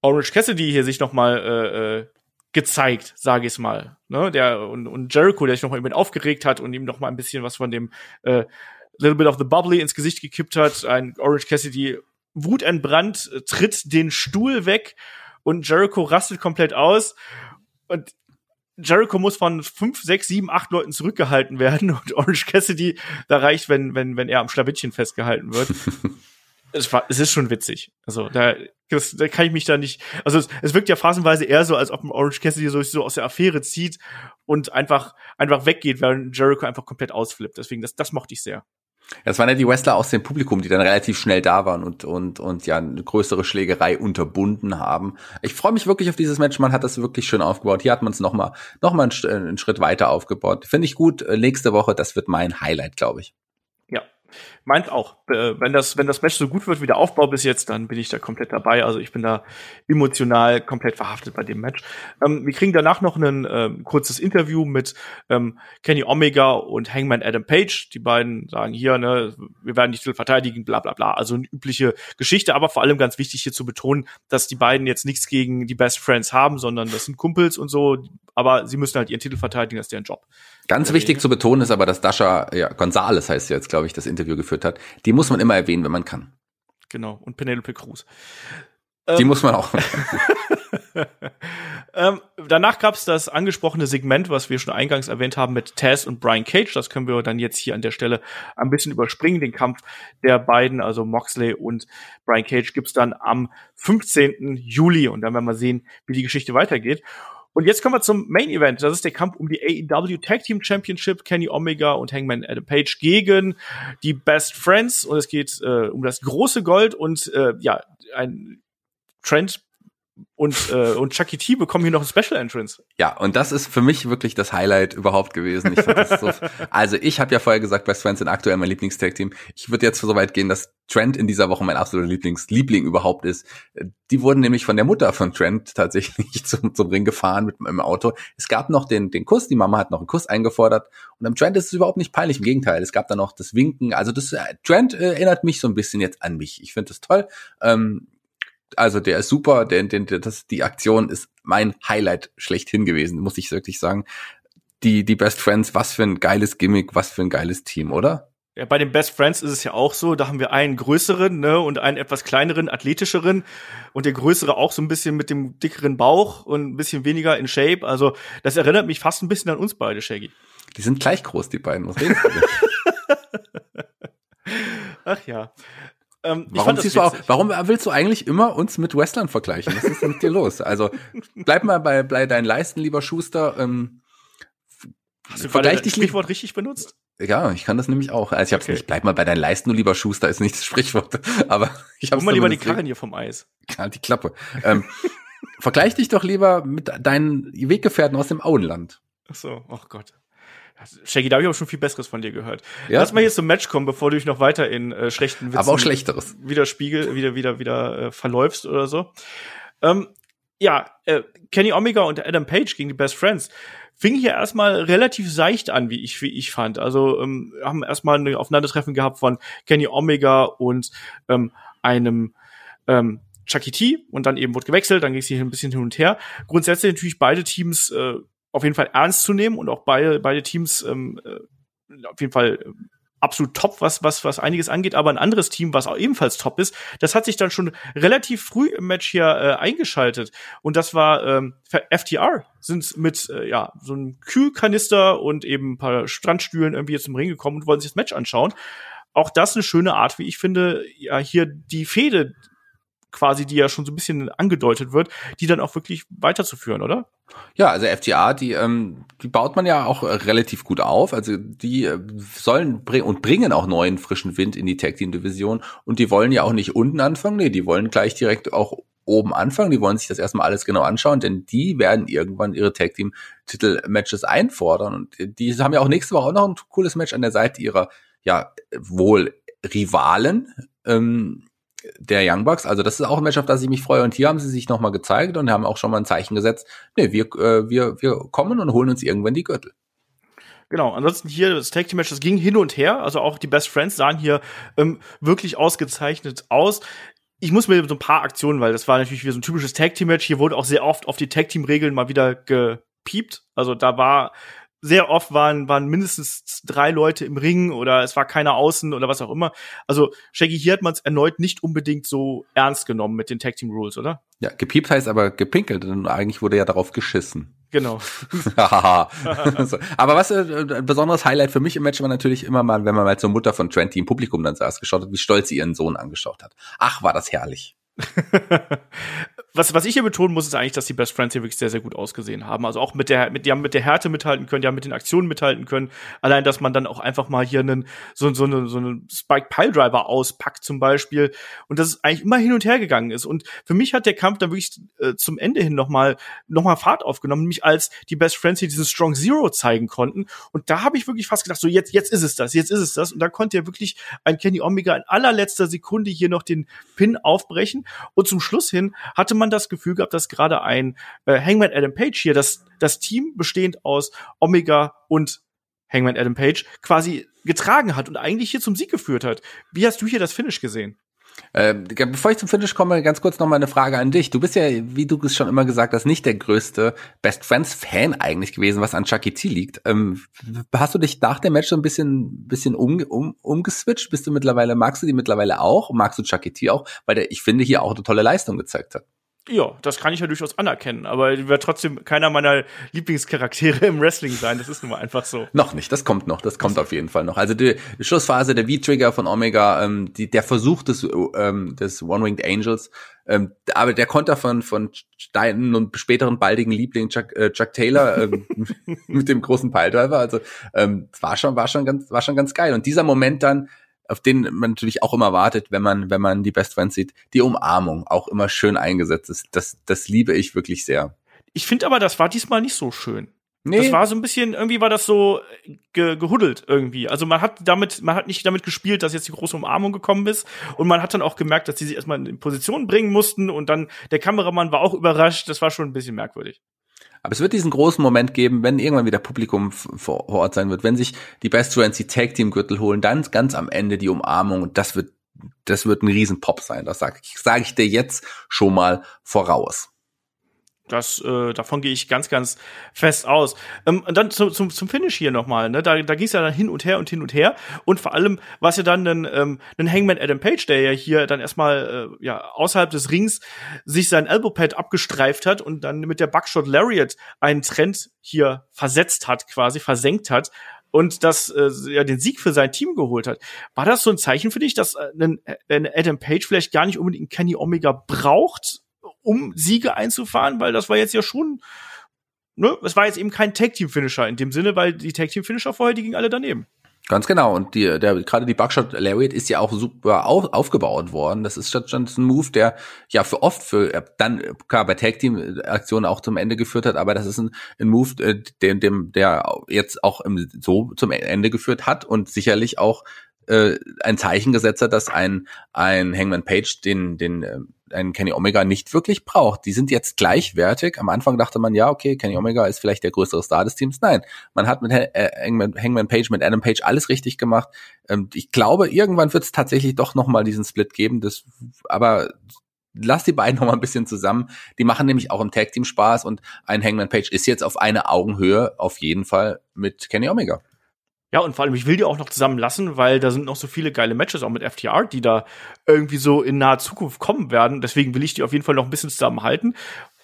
Orange Cassidy hier sich noch mal äh, äh, gezeigt, sage ich mal. Ne? Der und, und Jericho, der sich noch mal über aufgeregt hat und ihm noch mal ein bisschen was von dem äh, Little Bit of the Bubbly ins Gesicht gekippt hat. Ein Orange Cassidy wutentbrannt, äh, tritt den Stuhl weg und Jericho rastet komplett aus. Und Jericho muss von fünf, sechs, sieben, acht Leuten zurückgehalten werden und Orange Cassidy, da reicht, wenn, wenn, wenn er am Schlawittchen festgehalten wird. es, war, es ist schon witzig. Also da, das, da kann ich mich da nicht. Also es, es wirkt ja phasenweise eher so, als ob Orange Cassidy so, so aus der Affäre zieht und einfach einfach weggeht, während Jericho einfach komplett ausflippt. Deswegen das das mochte ich sehr. Das waren ja die Wrestler aus dem Publikum, die dann relativ schnell da waren und, und, und ja eine größere Schlägerei unterbunden haben. Ich freue mich wirklich auf dieses Match. Man hat das wirklich schön aufgebaut. Hier hat man es nochmal noch mal einen, einen Schritt weiter aufgebaut. Finde ich gut. Äh, nächste Woche, das wird mein Highlight, glaube ich. Meint auch, äh, wenn das, wenn das Match so gut wird wie der Aufbau bis jetzt, dann bin ich da komplett dabei. Also ich bin da emotional komplett verhaftet bei dem Match. Ähm, wir kriegen danach noch ein ähm, kurzes Interview mit ähm, Kenny Omega und Hangman Adam Page. Die beiden sagen hier, ne, wir werden die Titel verteidigen, bla bla bla. Also eine übliche Geschichte, aber vor allem ganz wichtig hier zu betonen, dass die beiden jetzt nichts gegen die Best Friends haben, sondern das sind Kumpels und so, aber sie müssen halt ihren Titel verteidigen, das ist deren Job. Ganz wichtig zu betonen ist aber, dass Dasha, ja, Gonzales heißt jetzt, glaube ich, das Interview geführt hat. Die muss man immer erwähnen, wenn man kann. Genau. Und Penelope Cruz. Die ähm, muss man auch. ähm, danach gab es das angesprochene Segment, was wir schon eingangs erwähnt haben mit Taz und Brian Cage. Das können wir dann jetzt hier an der Stelle ein bisschen überspringen. Den Kampf der beiden, also Moxley und Brian Cage, gibt's dann am 15. Juli. Und dann werden wir sehen, wie die Geschichte weitergeht. Und jetzt kommen wir zum Main Event. Das ist der Kampf um die AEW Tag Team Championship. Kenny Omega und Hangman Adam Page gegen die Best Friends. Und es geht äh, um das große Gold und äh, ja, ein Trend und, äh, und Chucky T bekommen hier noch ein Special Entrance. Ja, und das ist für mich wirklich das Highlight überhaupt gewesen. Ich so, also ich habe ja vorher gesagt, Best Friends sind aktuell mein Lieblingstag-Team. Ich würde jetzt so weit gehen, dass Trent in dieser Woche mein absoluter Lieblingsliebling überhaupt ist. Die wurden nämlich von der Mutter von Trent tatsächlich zum, zum Ring gefahren mit meinem Auto. Es gab noch den, den Kuss, die Mama hat noch einen Kuss eingefordert und am Trent ist es überhaupt nicht peinlich, im Gegenteil. Es gab dann noch das Winken. Also das äh, Trent äh, erinnert mich so ein bisschen jetzt an mich. Ich finde das toll. Ähm, also der ist super, denn, denn das, die Aktion ist mein Highlight schlechthin gewesen, muss ich wirklich sagen. Die, die Best Friends, was für ein geiles Gimmick, was für ein geiles Team, oder? Ja, bei den Best Friends ist es ja auch so, da haben wir einen größeren ne, und einen etwas kleineren, athletischeren und der größere auch so ein bisschen mit dem dickeren Bauch und ein bisschen weniger in Shape. Also das erinnert mich fast ein bisschen an uns beide, Shaggy. Die sind gleich groß, die beiden. Was redest du Ach ja. Ähm, warum, siehst du auch, warum willst du eigentlich immer uns mit Wrestlern vergleichen? Was ist denn mit dir los? Also bleib mal bei, bei deinen Leisten, lieber Schuster. Ähm, Hast du gerade das Sprichwort richtig benutzt? Ja, ich kann das nämlich auch. Also ich hab's Okay. nicht, bleib mal bei deinen Leisten, du lieber Schuster, ist nicht das Sprichwort. Aber ich hab's Guck mal lieber die Karren hier vom Eis. Halt die Klappe. Ähm, vergleich dich doch lieber mit deinen Weggefährten aus dem Auenland. Ach so, ach Gott. Shaggy, da habe ich auch schon viel Besseres von dir gehört. Ja? Lass mal hier zum Match kommen, bevor du dich noch weiter in äh, schlechten Witzen Aber auch Schlechteres. wieder Spiegel, wieder, wieder, wieder äh, verläufst oder so. Ähm, ja, äh, Kenny Omega und Adam Page gegen die Best Friends fing hier erstmal relativ seicht an, wie ich, wie ich fand. Also ähm, haben erstmal ein Aufeinandertreffen gehabt von Kenny Omega und ähm, einem ähm, Chucky T und dann eben wurde gewechselt, dann ging es hier ein bisschen hin und her. Grundsätzlich natürlich beide Teams äh, auf jeden Fall ernst zu nehmen und auch beide, beide Teams ähm, äh, auf jeden Fall äh, absolut top, was, was, was einiges angeht, aber ein anderes Team, was auch ebenfalls top ist, das hat sich dann schon relativ früh im Match hier äh, eingeschaltet. Und das war ähm, FTR, sind mit äh, ja, so einem Kühlkanister und eben ein paar Strandstühlen irgendwie jetzt im Ring gekommen und wollen sich das Match anschauen. Auch das eine schöne Art, wie ich finde, ja, hier die Fehde quasi, die ja schon so ein bisschen angedeutet wird, die dann auch wirklich weiterzuführen, oder? Ja, also FTA, die, ähm, die baut man ja auch äh, relativ gut auf. Also die äh, sollen bringen und bringen auch neuen frischen Wind in die Tag Team Division und die wollen ja auch nicht unten anfangen, nee, die wollen gleich direkt auch oben anfangen. Die wollen sich das erstmal alles genau anschauen, denn die werden irgendwann ihre Tag Team Titel Matches einfordern und die haben ja auch nächste Woche auch noch ein cooles Match an der Seite ihrer ja wohl Rivalen. Ähm, der Young Bucks. Also das ist auch ein Match, auf das ich mich freue. Und hier haben sie sich nochmal gezeigt und haben auch schon mal ein Zeichen gesetzt. Nee, wir, äh, wir, wir kommen und holen uns irgendwann die Gürtel. Genau, ansonsten hier das Tag Team Match, das ging hin und her. Also auch die Best Friends sahen hier ähm, wirklich ausgezeichnet aus. Ich muss mir so ein paar Aktionen, weil das war natürlich wieder so ein typisches Tag Team Match. Hier wurde auch sehr oft auf die Tag Team Regeln mal wieder gepiept. Also da war sehr oft waren, waren mindestens drei Leute im Ring oder es war keiner außen oder was auch immer. Also Shaggy, hier hat man es erneut nicht unbedingt so ernst genommen mit den Tag Team Rules, oder? Ja, gepiept heißt aber gepinkelt, denn eigentlich wurde ja darauf geschissen. Genau. so. Aber was äh, ein besonderes Highlight für mich im Match war natürlich immer mal, wenn man mal zur Mutter von Trent, die im Publikum dann saß, geschaut hat, wie stolz sie ihren Sohn angeschaut hat. Ach, war das herrlich. was, was ich hier betonen muss, ist eigentlich, dass die Best Friends hier wirklich sehr, sehr gut ausgesehen haben. Also auch mit der, mit, die haben mit der Härte mithalten können, die haben mit den Aktionen mithalten können. Allein, dass man dann auch einfach mal hier einen, so, so, eine, so einen Spike Pile Driver auspackt zum Beispiel. Und dass es eigentlich immer hin und her gegangen ist. Und für mich hat der Kampf dann wirklich äh, zum Ende hin nochmal, noch mal Fahrt aufgenommen, nämlich als die Best Friends hier diesen Strong Zero zeigen konnten. Und da habe ich wirklich fast gedacht, so jetzt, jetzt ist es das, jetzt ist es das. Und da konnte ja wirklich ein Kenny Omega in allerletzter Sekunde hier noch den Pin aufbrechen. Und zum Schluss hin hatte man das Gefühl gehabt, dass gerade ein äh, Hangman Adam Page hier, das, das Team bestehend aus Omega und Hangman Adam Page quasi getragen hat und eigentlich hier zum Sieg geführt hat. Wie hast du hier das Finish gesehen? Äh, bevor ich zum Finish komme, ganz kurz noch mal eine Frage an dich. Du bist ja, wie du es schon immer gesagt hast, nicht der größte Best Friends Fan eigentlich gewesen, was an Chucky T liegt. Ähm, hast du dich nach dem Match so ein bisschen, bisschen um, um, umgeswitcht? Bist du mittlerweile, magst du die mittlerweile auch? Magst du Chucky T auch? Weil der, ich finde, hier auch eine tolle Leistung gezeigt hat. Ja, das kann ich ja durchaus anerkennen, aber er wird trotzdem keiner meiner Lieblingscharaktere im Wrestling sein. Das ist nun mal einfach so. Noch nicht, das kommt noch, das kommt auf jeden Fall noch. Also die Schlussphase der V-Trigger von Omega, ähm, die, der Versuch des, ähm, des One-Winged Angels, ähm, aber der Konter von, von deinen und späteren baldigen Liebling Chuck, äh, Chuck Taylor ähm, mit dem großen Piledriver, also ähm, war schon, war schon ganz, war schon ganz geil. Und dieser Moment dann, auf den man natürlich auch immer wartet, wenn man, wenn man die Best Friends sieht, die Umarmung auch immer schön eingesetzt ist. Das, das liebe ich wirklich sehr. Ich finde aber, das war diesmal nicht so schön. Nee, Das war so ein bisschen, irgendwie war das so ge gehuddelt irgendwie. Also man hat damit, man hat nicht damit gespielt, dass jetzt die große Umarmung gekommen ist. Und man hat dann auch gemerkt, dass die sich erstmal in Position bringen mussten und dann der Kameramann war auch überrascht. Das war schon ein bisschen merkwürdig. Aber es wird diesen großen Moment geben, wenn irgendwann wieder Publikum vor Ort sein wird, wenn sich die Best Friends die Tag Team Gürtel holen, dann ganz am Ende die Umarmung und das wird das wird ein riesen Pop sein, das sage ich, sag ich dir jetzt schon mal voraus. Das, äh, davon gehe ich ganz, ganz fest aus. Ähm, und dann zum, zum, zum Finish hier nochmal. Ne? Da, da ging es ja dann hin und her und hin und her. Und vor allem war ja dann ein, ähm, ein Hangman Adam Page, der ja hier dann erstmal äh, ja, außerhalb des Rings sich sein Elbowpad abgestreift hat und dann mit der Buckshot Lariat einen Trend hier versetzt hat, quasi versenkt hat und das äh, ja den Sieg für sein Team geholt hat. War das so ein Zeichen für dich, dass äh, ein, ein Adam Page vielleicht gar nicht unbedingt Kenny Omega braucht, um Siege einzufahren, weil das war jetzt ja schon, ne, es war jetzt eben kein Tag Team Finisher in dem Sinne, weil die Tag Team Finisher vorher, die gingen alle daneben. Ganz genau. Und die, der, gerade die Buckshot Lariat ist ja auch super auf, aufgebaut worden. Das ist schon ein Move, der ja für oft für dann klar bei Tag Team Aktionen auch zum Ende geführt hat, aber das ist ein, ein Move, äh, dem, dem, der jetzt auch im, so zum Ende geführt hat und sicherlich auch äh, ein Zeichen gesetzt hat, dass ein, ein Hangman Page den, den äh, ein Kenny Omega nicht wirklich braucht. Die sind jetzt gleichwertig. Am Anfang dachte man, ja, okay, Kenny Omega ist vielleicht der größere Star des Teams. Nein, man hat mit äh, Hangman, Hangman Page, mit Adam Page alles richtig gemacht. Ähm, ich glaube, irgendwann wird es tatsächlich doch nochmal diesen Split geben. Das, aber lass die beiden noch ein bisschen zusammen. Die machen nämlich auch im Tag Team Spaß und ein Hangman Page ist jetzt auf eine Augenhöhe auf jeden Fall mit Kenny Omega. Ja, und vor allem, ich will die auch noch zusammen lassen, weil da sind noch so viele geile Matches auch mit FTR, die da irgendwie so in naher Zukunft kommen werden. Deswegen will ich die auf jeden Fall noch ein bisschen zusammenhalten.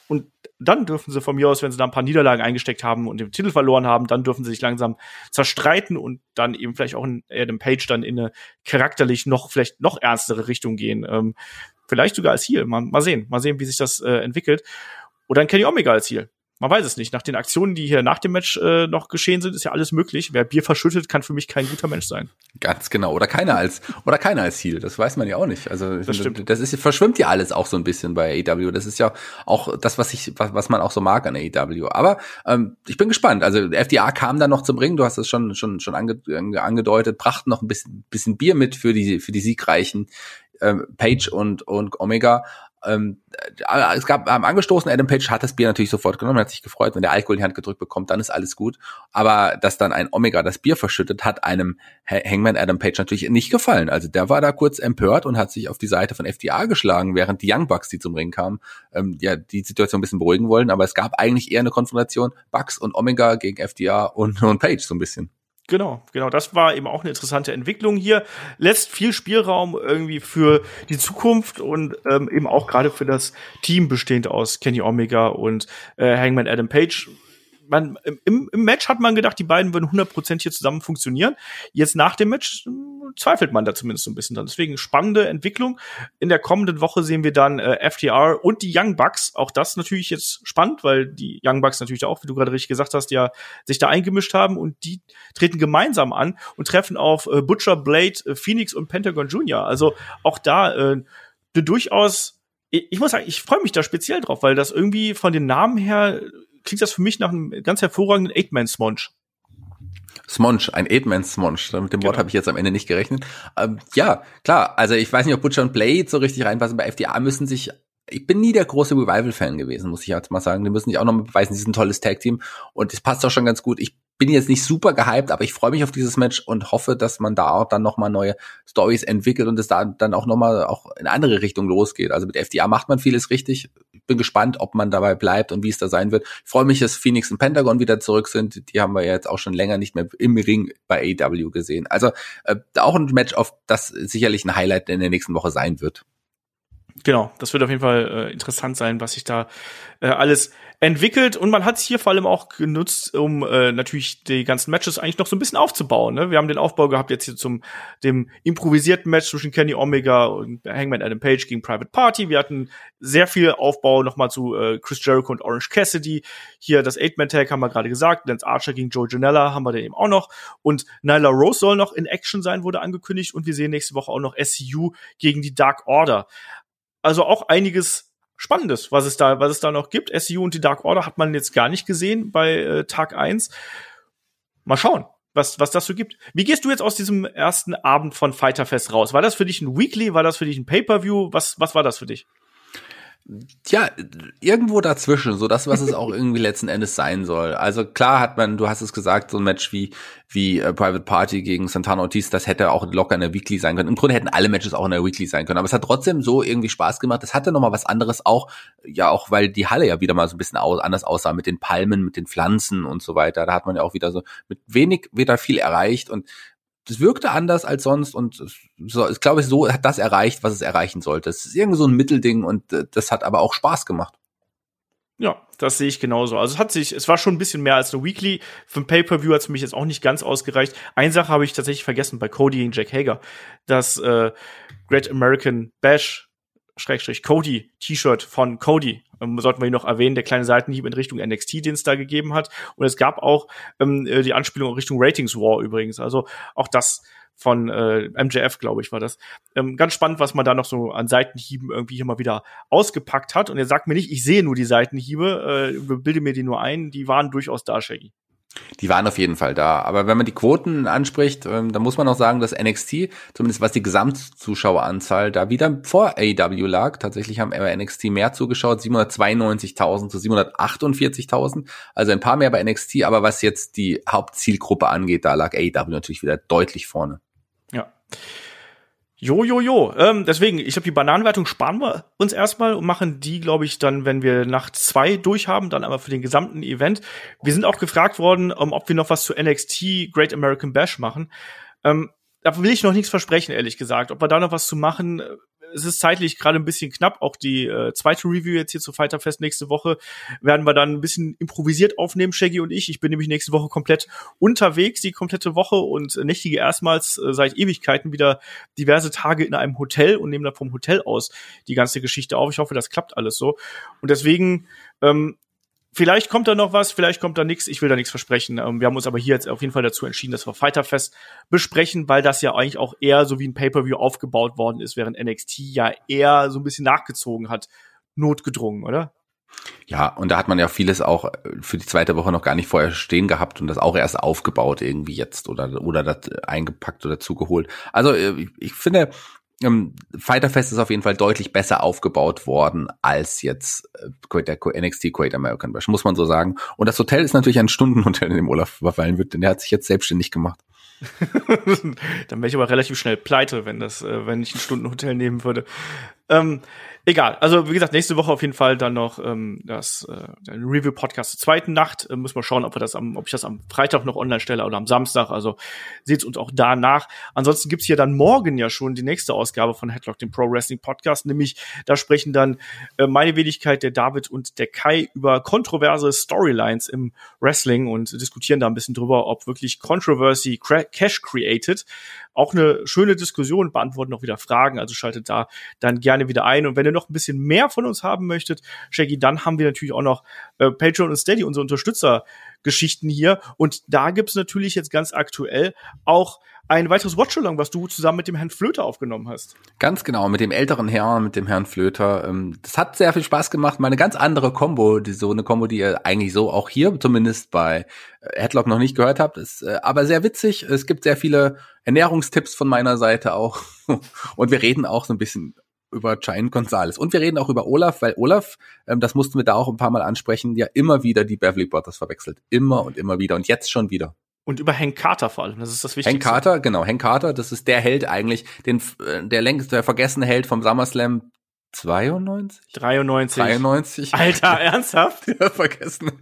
Und dann dürfen sie von mir aus, wenn sie da ein paar Niederlagen eingesteckt haben und den Titel verloren haben, dann dürfen sie sich langsam zerstreiten und dann eben vielleicht auch in Adam Page dann in eine charakterlich noch, vielleicht noch ernstere Richtung gehen. Ähm, vielleicht sogar als Heal. Mal, mal sehen. Mal sehen, wie sich das äh, entwickelt. Oder ein Kenny Omega als Heal. Man weiß es nicht. Nach den Aktionen, die hier nach dem Match äh, noch geschehen sind, ist ja alles möglich. Wer Bier verschüttet, kann für mich kein guter Mensch sein. Ganz genau. Oder keiner als oder keiner als Ziel. Das weiß man ja auch nicht. Also das, stimmt. das ist verschwimmt ja alles auch so ein bisschen bei AEW. Das ist ja auch das, was ich was, was man auch so mag an AEW. Aber ähm, ich bin gespannt. Also FDA kam dann noch zum Ring. Du hast es schon schon schon ange, angedeutet. Brachten noch ein bisschen bisschen Bier mit für die für die siegreichen ähm, Page und und Omega ähm, äh, es gab am angestoßen, Adam Page hat das Bier natürlich sofort genommen, hat sich gefreut, wenn der Alkohol in die Hand gedrückt bekommt, dann ist alles gut. Aber dass dann ein Omega das Bier verschüttet, hat einem Hangman Adam Page natürlich nicht gefallen. Also der war da kurz empört und hat sich auf die Seite von FDA geschlagen, während die Young Bucks, die zum Ring kamen, ähm, ja die Situation ein bisschen beruhigen wollen. Aber es gab eigentlich eher eine Konfrontation Bucks und Omega gegen FDA und, und Page so ein bisschen. Genau, genau. Das war eben auch eine interessante Entwicklung hier. Lässt viel Spielraum irgendwie für die Zukunft und ähm, eben auch gerade für das Team bestehend aus Kenny Omega und äh, Hangman Adam Page man, im, im Match hat man gedacht, die beiden würden 100% hier zusammen funktionieren. Jetzt nach dem Match hm, zweifelt man da zumindest so ein bisschen dran. Deswegen spannende Entwicklung. In der kommenden Woche sehen wir dann äh, FTR und die Young Bucks. Auch das natürlich jetzt spannend, weil die Young Bucks natürlich auch, wie du gerade richtig gesagt hast, ja sich da eingemischt haben und die treten gemeinsam an und treffen auf äh, Butcher, Blade, äh, Phoenix und Pentagon Jr. Also auch da äh, durchaus ich muss sagen, ich freue mich da speziell drauf, weil das irgendwie von den Namen her klingt das für mich nach einem ganz hervorragenden Eight-Man-Smonge. Smonge, ein Eight-Man-Smonge. Mit dem Wort genau. habe ich jetzt am Ende nicht gerechnet. Ähm, ja, klar. Also ich weiß nicht, ob Butcher und Blade so richtig reinpassen. Bei FDA müssen sich ich bin nie der große Revival-Fan gewesen, muss ich jetzt mal sagen. Die müssen sich auch noch mal beweisen, sie sind ein tolles Tag-Team und es passt auch schon ganz gut. Ich bin jetzt nicht super gehypt, aber ich freue mich auf dieses Match und hoffe, dass man da auch dann nochmal neue Stories entwickelt und es da dann auch nochmal auch in andere Richtung losgeht. Also mit FDA macht man vieles richtig. Bin gespannt, ob man dabei bleibt und wie es da sein wird. Ich freue mich, dass Phoenix und Pentagon wieder zurück sind. Die haben wir jetzt auch schon länger nicht mehr im Ring bei AW gesehen. Also äh, auch ein Match, auf das sicherlich ein Highlight in der nächsten Woche sein wird. Genau, das wird auf jeden Fall äh, interessant sein, was sich da äh, alles entwickelt und man hat es hier vor allem auch genutzt, um äh, natürlich die ganzen Matches eigentlich noch so ein bisschen aufzubauen. Ne? Wir haben den Aufbau gehabt jetzt hier zum dem improvisierten Match zwischen Kenny Omega und Hangman Adam Page gegen Private Party. Wir hatten sehr viel Aufbau nochmal zu äh, Chris Jericho und Orange Cassidy. Hier das Eight-Man-Tag haben wir gerade gesagt. Lance Archer gegen Joe Janella haben wir dann eben auch noch. Und Nyla Rose soll noch in Action sein, wurde angekündigt. Und wir sehen nächste Woche auch noch SCU gegen die Dark Order. Also auch einiges Spannendes, was es da, was es da noch gibt. SU und die Dark Order hat man jetzt gar nicht gesehen bei äh, Tag 1. Mal schauen, was, was das so gibt. Wie gehst du jetzt aus diesem ersten Abend von Fighterfest raus? War das für dich ein Weekly? War das für dich ein Pay-Per-View? Was, was war das für dich? Ja, irgendwo dazwischen, so das, was es auch irgendwie letzten Endes sein soll. Also klar hat man, du hast es gesagt, so ein Match wie wie äh, Private Party gegen Santana Ortiz, das hätte auch locker in der Weekly sein können. Im Grunde hätten alle Matches auch in der Weekly sein können, aber es hat trotzdem so irgendwie Spaß gemacht. Es hatte noch mal was anderes auch, ja auch, weil die Halle ja wieder mal so ein bisschen aus, anders aussah mit den Palmen, mit den Pflanzen und so weiter. Da hat man ja auch wieder so mit wenig wieder viel erreicht und das wirkte anders als sonst und so, ich glaube, so hat das erreicht, was es erreichen sollte. Es ist irgendwie so ein Mittelding und äh, das hat aber auch Spaß gemacht. Ja, das sehe ich genauso. Also es hat sich, es war schon ein bisschen mehr als eine Weekly. Für ein Pay-Per-View hat es für mich jetzt auch nicht ganz ausgereicht. Eine Sache habe ich tatsächlich vergessen bei Cody gegen Jack Hager. Das äh, Great American Bash Schrägstrich Cody T-Shirt von Cody ähm, sollten wir ihn noch erwähnen, der kleine Seitenhieb in Richtung NXT, den es da gegeben hat. Und es gab auch ähm, äh, die Anspielung in Richtung Ratings War übrigens. Also auch das von äh, MJF, glaube ich, war das. Ähm, ganz spannend, was man da noch so an Seitenhieben irgendwie hier mal wieder ausgepackt hat. Und er sagt mir nicht, ich sehe nur die Seitenhiebe, äh, bilde mir die nur ein, die waren durchaus da, Shaggy. Die waren auf jeden Fall da. Aber wenn man die Quoten anspricht, ähm, dann muss man auch sagen, dass NXT, zumindest was die Gesamtzuschaueranzahl da wieder vor AEW lag. Tatsächlich haben NXT mehr zugeschaut, 792.000 zu 748.000. Also ein paar mehr bei NXT. Aber was jetzt die Hauptzielgruppe angeht, da lag AEW natürlich wieder deutlich vorne. Ja. Jo, jo, jo. Ähm, deswegen, ich glaube, die Bananenwertung sparen wir uns erstmal und machen die, glaube ich, dann, wenn wir Nacht zwei durchhaben, dann aber für den gesamten Event. Wir sind auch gefragt worden, um, ob wir noch was zu NXT Great American Bash machen. Ähm, da will ich noch nichts versprechen, ehrlich gesagt. Ob wir da noch was zu machen, es ist zeitlich gerade ein bisschen knapp. Auch die äh, zweite Review jetzt hier zu Fighter Fest nächste Woche werden wir dann ein bisschen improvisiert aufnehmen, Shaggy und ich. Ich bin nämlich nächste Woche komplett unterwegs, die komplette Woche und nächtige erstmals äh, seit Ewigkeiten wieder diverse Tage in einem Hotel und nehme dann vom Hotel aus die ganze Geschichte auf. Ich hoffe, das klappt alles so. Und deswegen ähm, Vielleicht kommt da noch was, vielleicht kommt da nichts. Ich will da nichts versprechen. Ähm, wir haben uns aber hier jetzt auf jeden Fall dazu entschieden, dass wir Fighterfest besprechen, weil das ja eigentlich auch eher so wie ein Pay-per-View aufgebaut worden ist, während NXT ja eher so ein bisschen nachgezogen hat, notgedrungen, oder? Ja, und da hat man ja vieles auch äh, für die zweite Woche noch gar nicht vorher stehen gehabt und das auch erst aufgebaut irgendwie jetzt oder oder das eingepackt oder zugeholt. Also äh, ich finde, ähm, Fighter Fest ist auf jeden Fall deutlich besser aufgebaut worden als jetzt äh, der NXT Great American Bash, muss man so sagen. Und das Hotel ist natürlich ein Stundenhotel, in dem Olaf verfallen wird, denn der hat sich jetzt selbstständig gemacht. Dann wäre ich aber relativ schnell pleite, wenn das, äh, wenn ich ein Stundenhotel nehmen würde. Ähm, egal. Also wie gesagt, nächste Woche auf jeden Fall dann noch ähm, das äh, Review-Podcast zur zweiten Nacht. Äh, müssen wir schauen, ob wir das am, ob ich das am Freitag noch online stelle oder am Samstag. Also seht's uns auch da nach. Ansonsten gibt's hier dann morgen ja schon die nächste Ausgabe von Headlock, dem Pro Wrestling Podcast. Nämlich da sprechen dann äh, meine Wenigkeit, der David und der Kai über kontroverse Storylines im Wrestling und diskutieren da ein bisschen drüber, ob wirklich Controversy Cash created. Auch eine schöne Diskussion, beantworten auch wieder Fragen. Also schaltet da dann gerne wieder ein. Und wenn ihr noch ein bisschen mehr von uns haben möchtet, Shaggy, dann haben wir natürlich auch noch äh, Patreon und Steady, unsere Unterstützergeschichten hier. Und da gibt's natürlich jetzt ganz aktuell auch ein weiteres Watch-Along, was du zusammen mit dem Herrn Flöter aufgenommen hast. Ganz genau, mit dem älteren Herrn, mit dem Herrn Flöter. Ähm, das hat sehr viel Spaß gemacht. Mal eine ganz andere Combo, so eine Combo, die ihr eigentlich so auch hier zumindest bei äh, Headlock noch nicht gehört habt. Ist äh, aber sehr witzig. Es gibt sehr viele Ernährungstipps von meiner Seite auch. Und wir reden auch so ein bisschen über Giant Gonzalez. Und wir reden auch über Olaf, weil Olaf, ähm, das mussten wir da auch ein paar Mal ansprechen, ja immer wieder die Beverly Brothers verwechselt. Immer und immer wieder. Und jetzt schon wieder. Und über Hank Carter vor allem, das ist das Wichtigste. Hank Carter, genau, Hank Carter, das ist der Held eigentlich, den, äh, der längst, der vergessene Held vom SummerSlam 92? 93. 93. Alter, ernsthaft? ja, vergessen.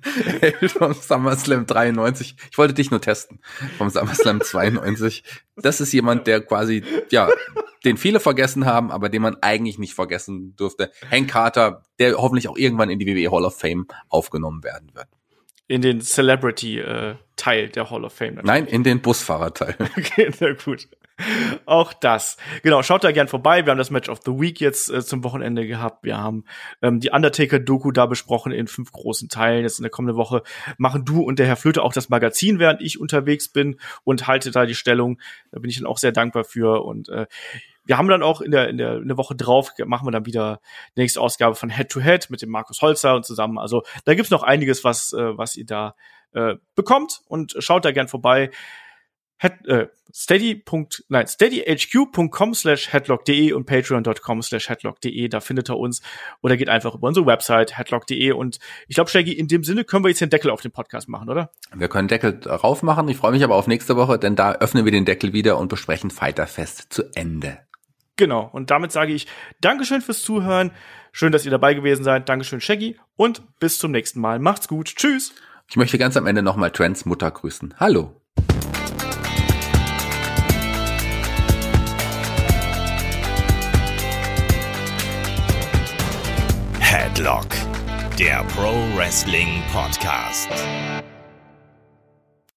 Held vom SummerSlam 93. Ich wollte dich nur testen. Vom SummerSlam 92. Das ist jemand, der quasi, ja, den viele vergessen haben, aber den man eigentlich nicht vergessen dürfte. Hank Carter, der hoffentlich auch irgendwann in die WWE Hall of Fame aufgenommen werden wird in den Celebrity-Teil äh, der Hall of Fame. Natürlich. Nein, in den Busfahrerteil. okay, sehr gut. Auch das. Genau, schaut da gern vorbei. Wir haben das Match of the Week jetzt äh, zum Wochenende gehabt. Wir haben ähm, die Undertaker-Doku da besprochen in fünf großen Teilen. Jetzt in der kommenden Woche machen du und der Herr Flöte auch das Magazin, während ich unterwegs bin und halte da die Stellung. Da bin ich dann auch sehr dankbar für. Und äh, wir haben dann auch in der, in der, in der Woche drauf, machen wir dann wieder die nächste Ausgabe von Head to Head mit dem Markus Holzer und zusammen. Also da gibt's noch einiges, was, äh, was ihr da äh, bekommt und schaut da gern vorbei. Head, äh, steady. Nein, steadyhq.com slash headlock.de und patreon.com slash headlock.de, da findet ihr uns oder geht einfach über unsere Website headlock.de und ich glaube, Shaggy, in dem Sinne können wir jetzt den Deckel auf den Podcast machen, oder? Wir können Deckel drauf machen. Ich freue mich aber auf nächste Woche, denn da öffnen wir den Deckel wieder und besprechen Fighterfest zu Ende. Genau. Und damit sage ich Dankeschön fürs Zuhören. Schön, dass ihr dabei gewesen seid. Dankeschön, Shaggy. Und bis zum nächsten Mal. Macht's gut. Tschüss. Ich möchte ganz am Ende nochmal Trents Mutter grüßen. Hallo. Headlock, der Pro Wrestling Podcast.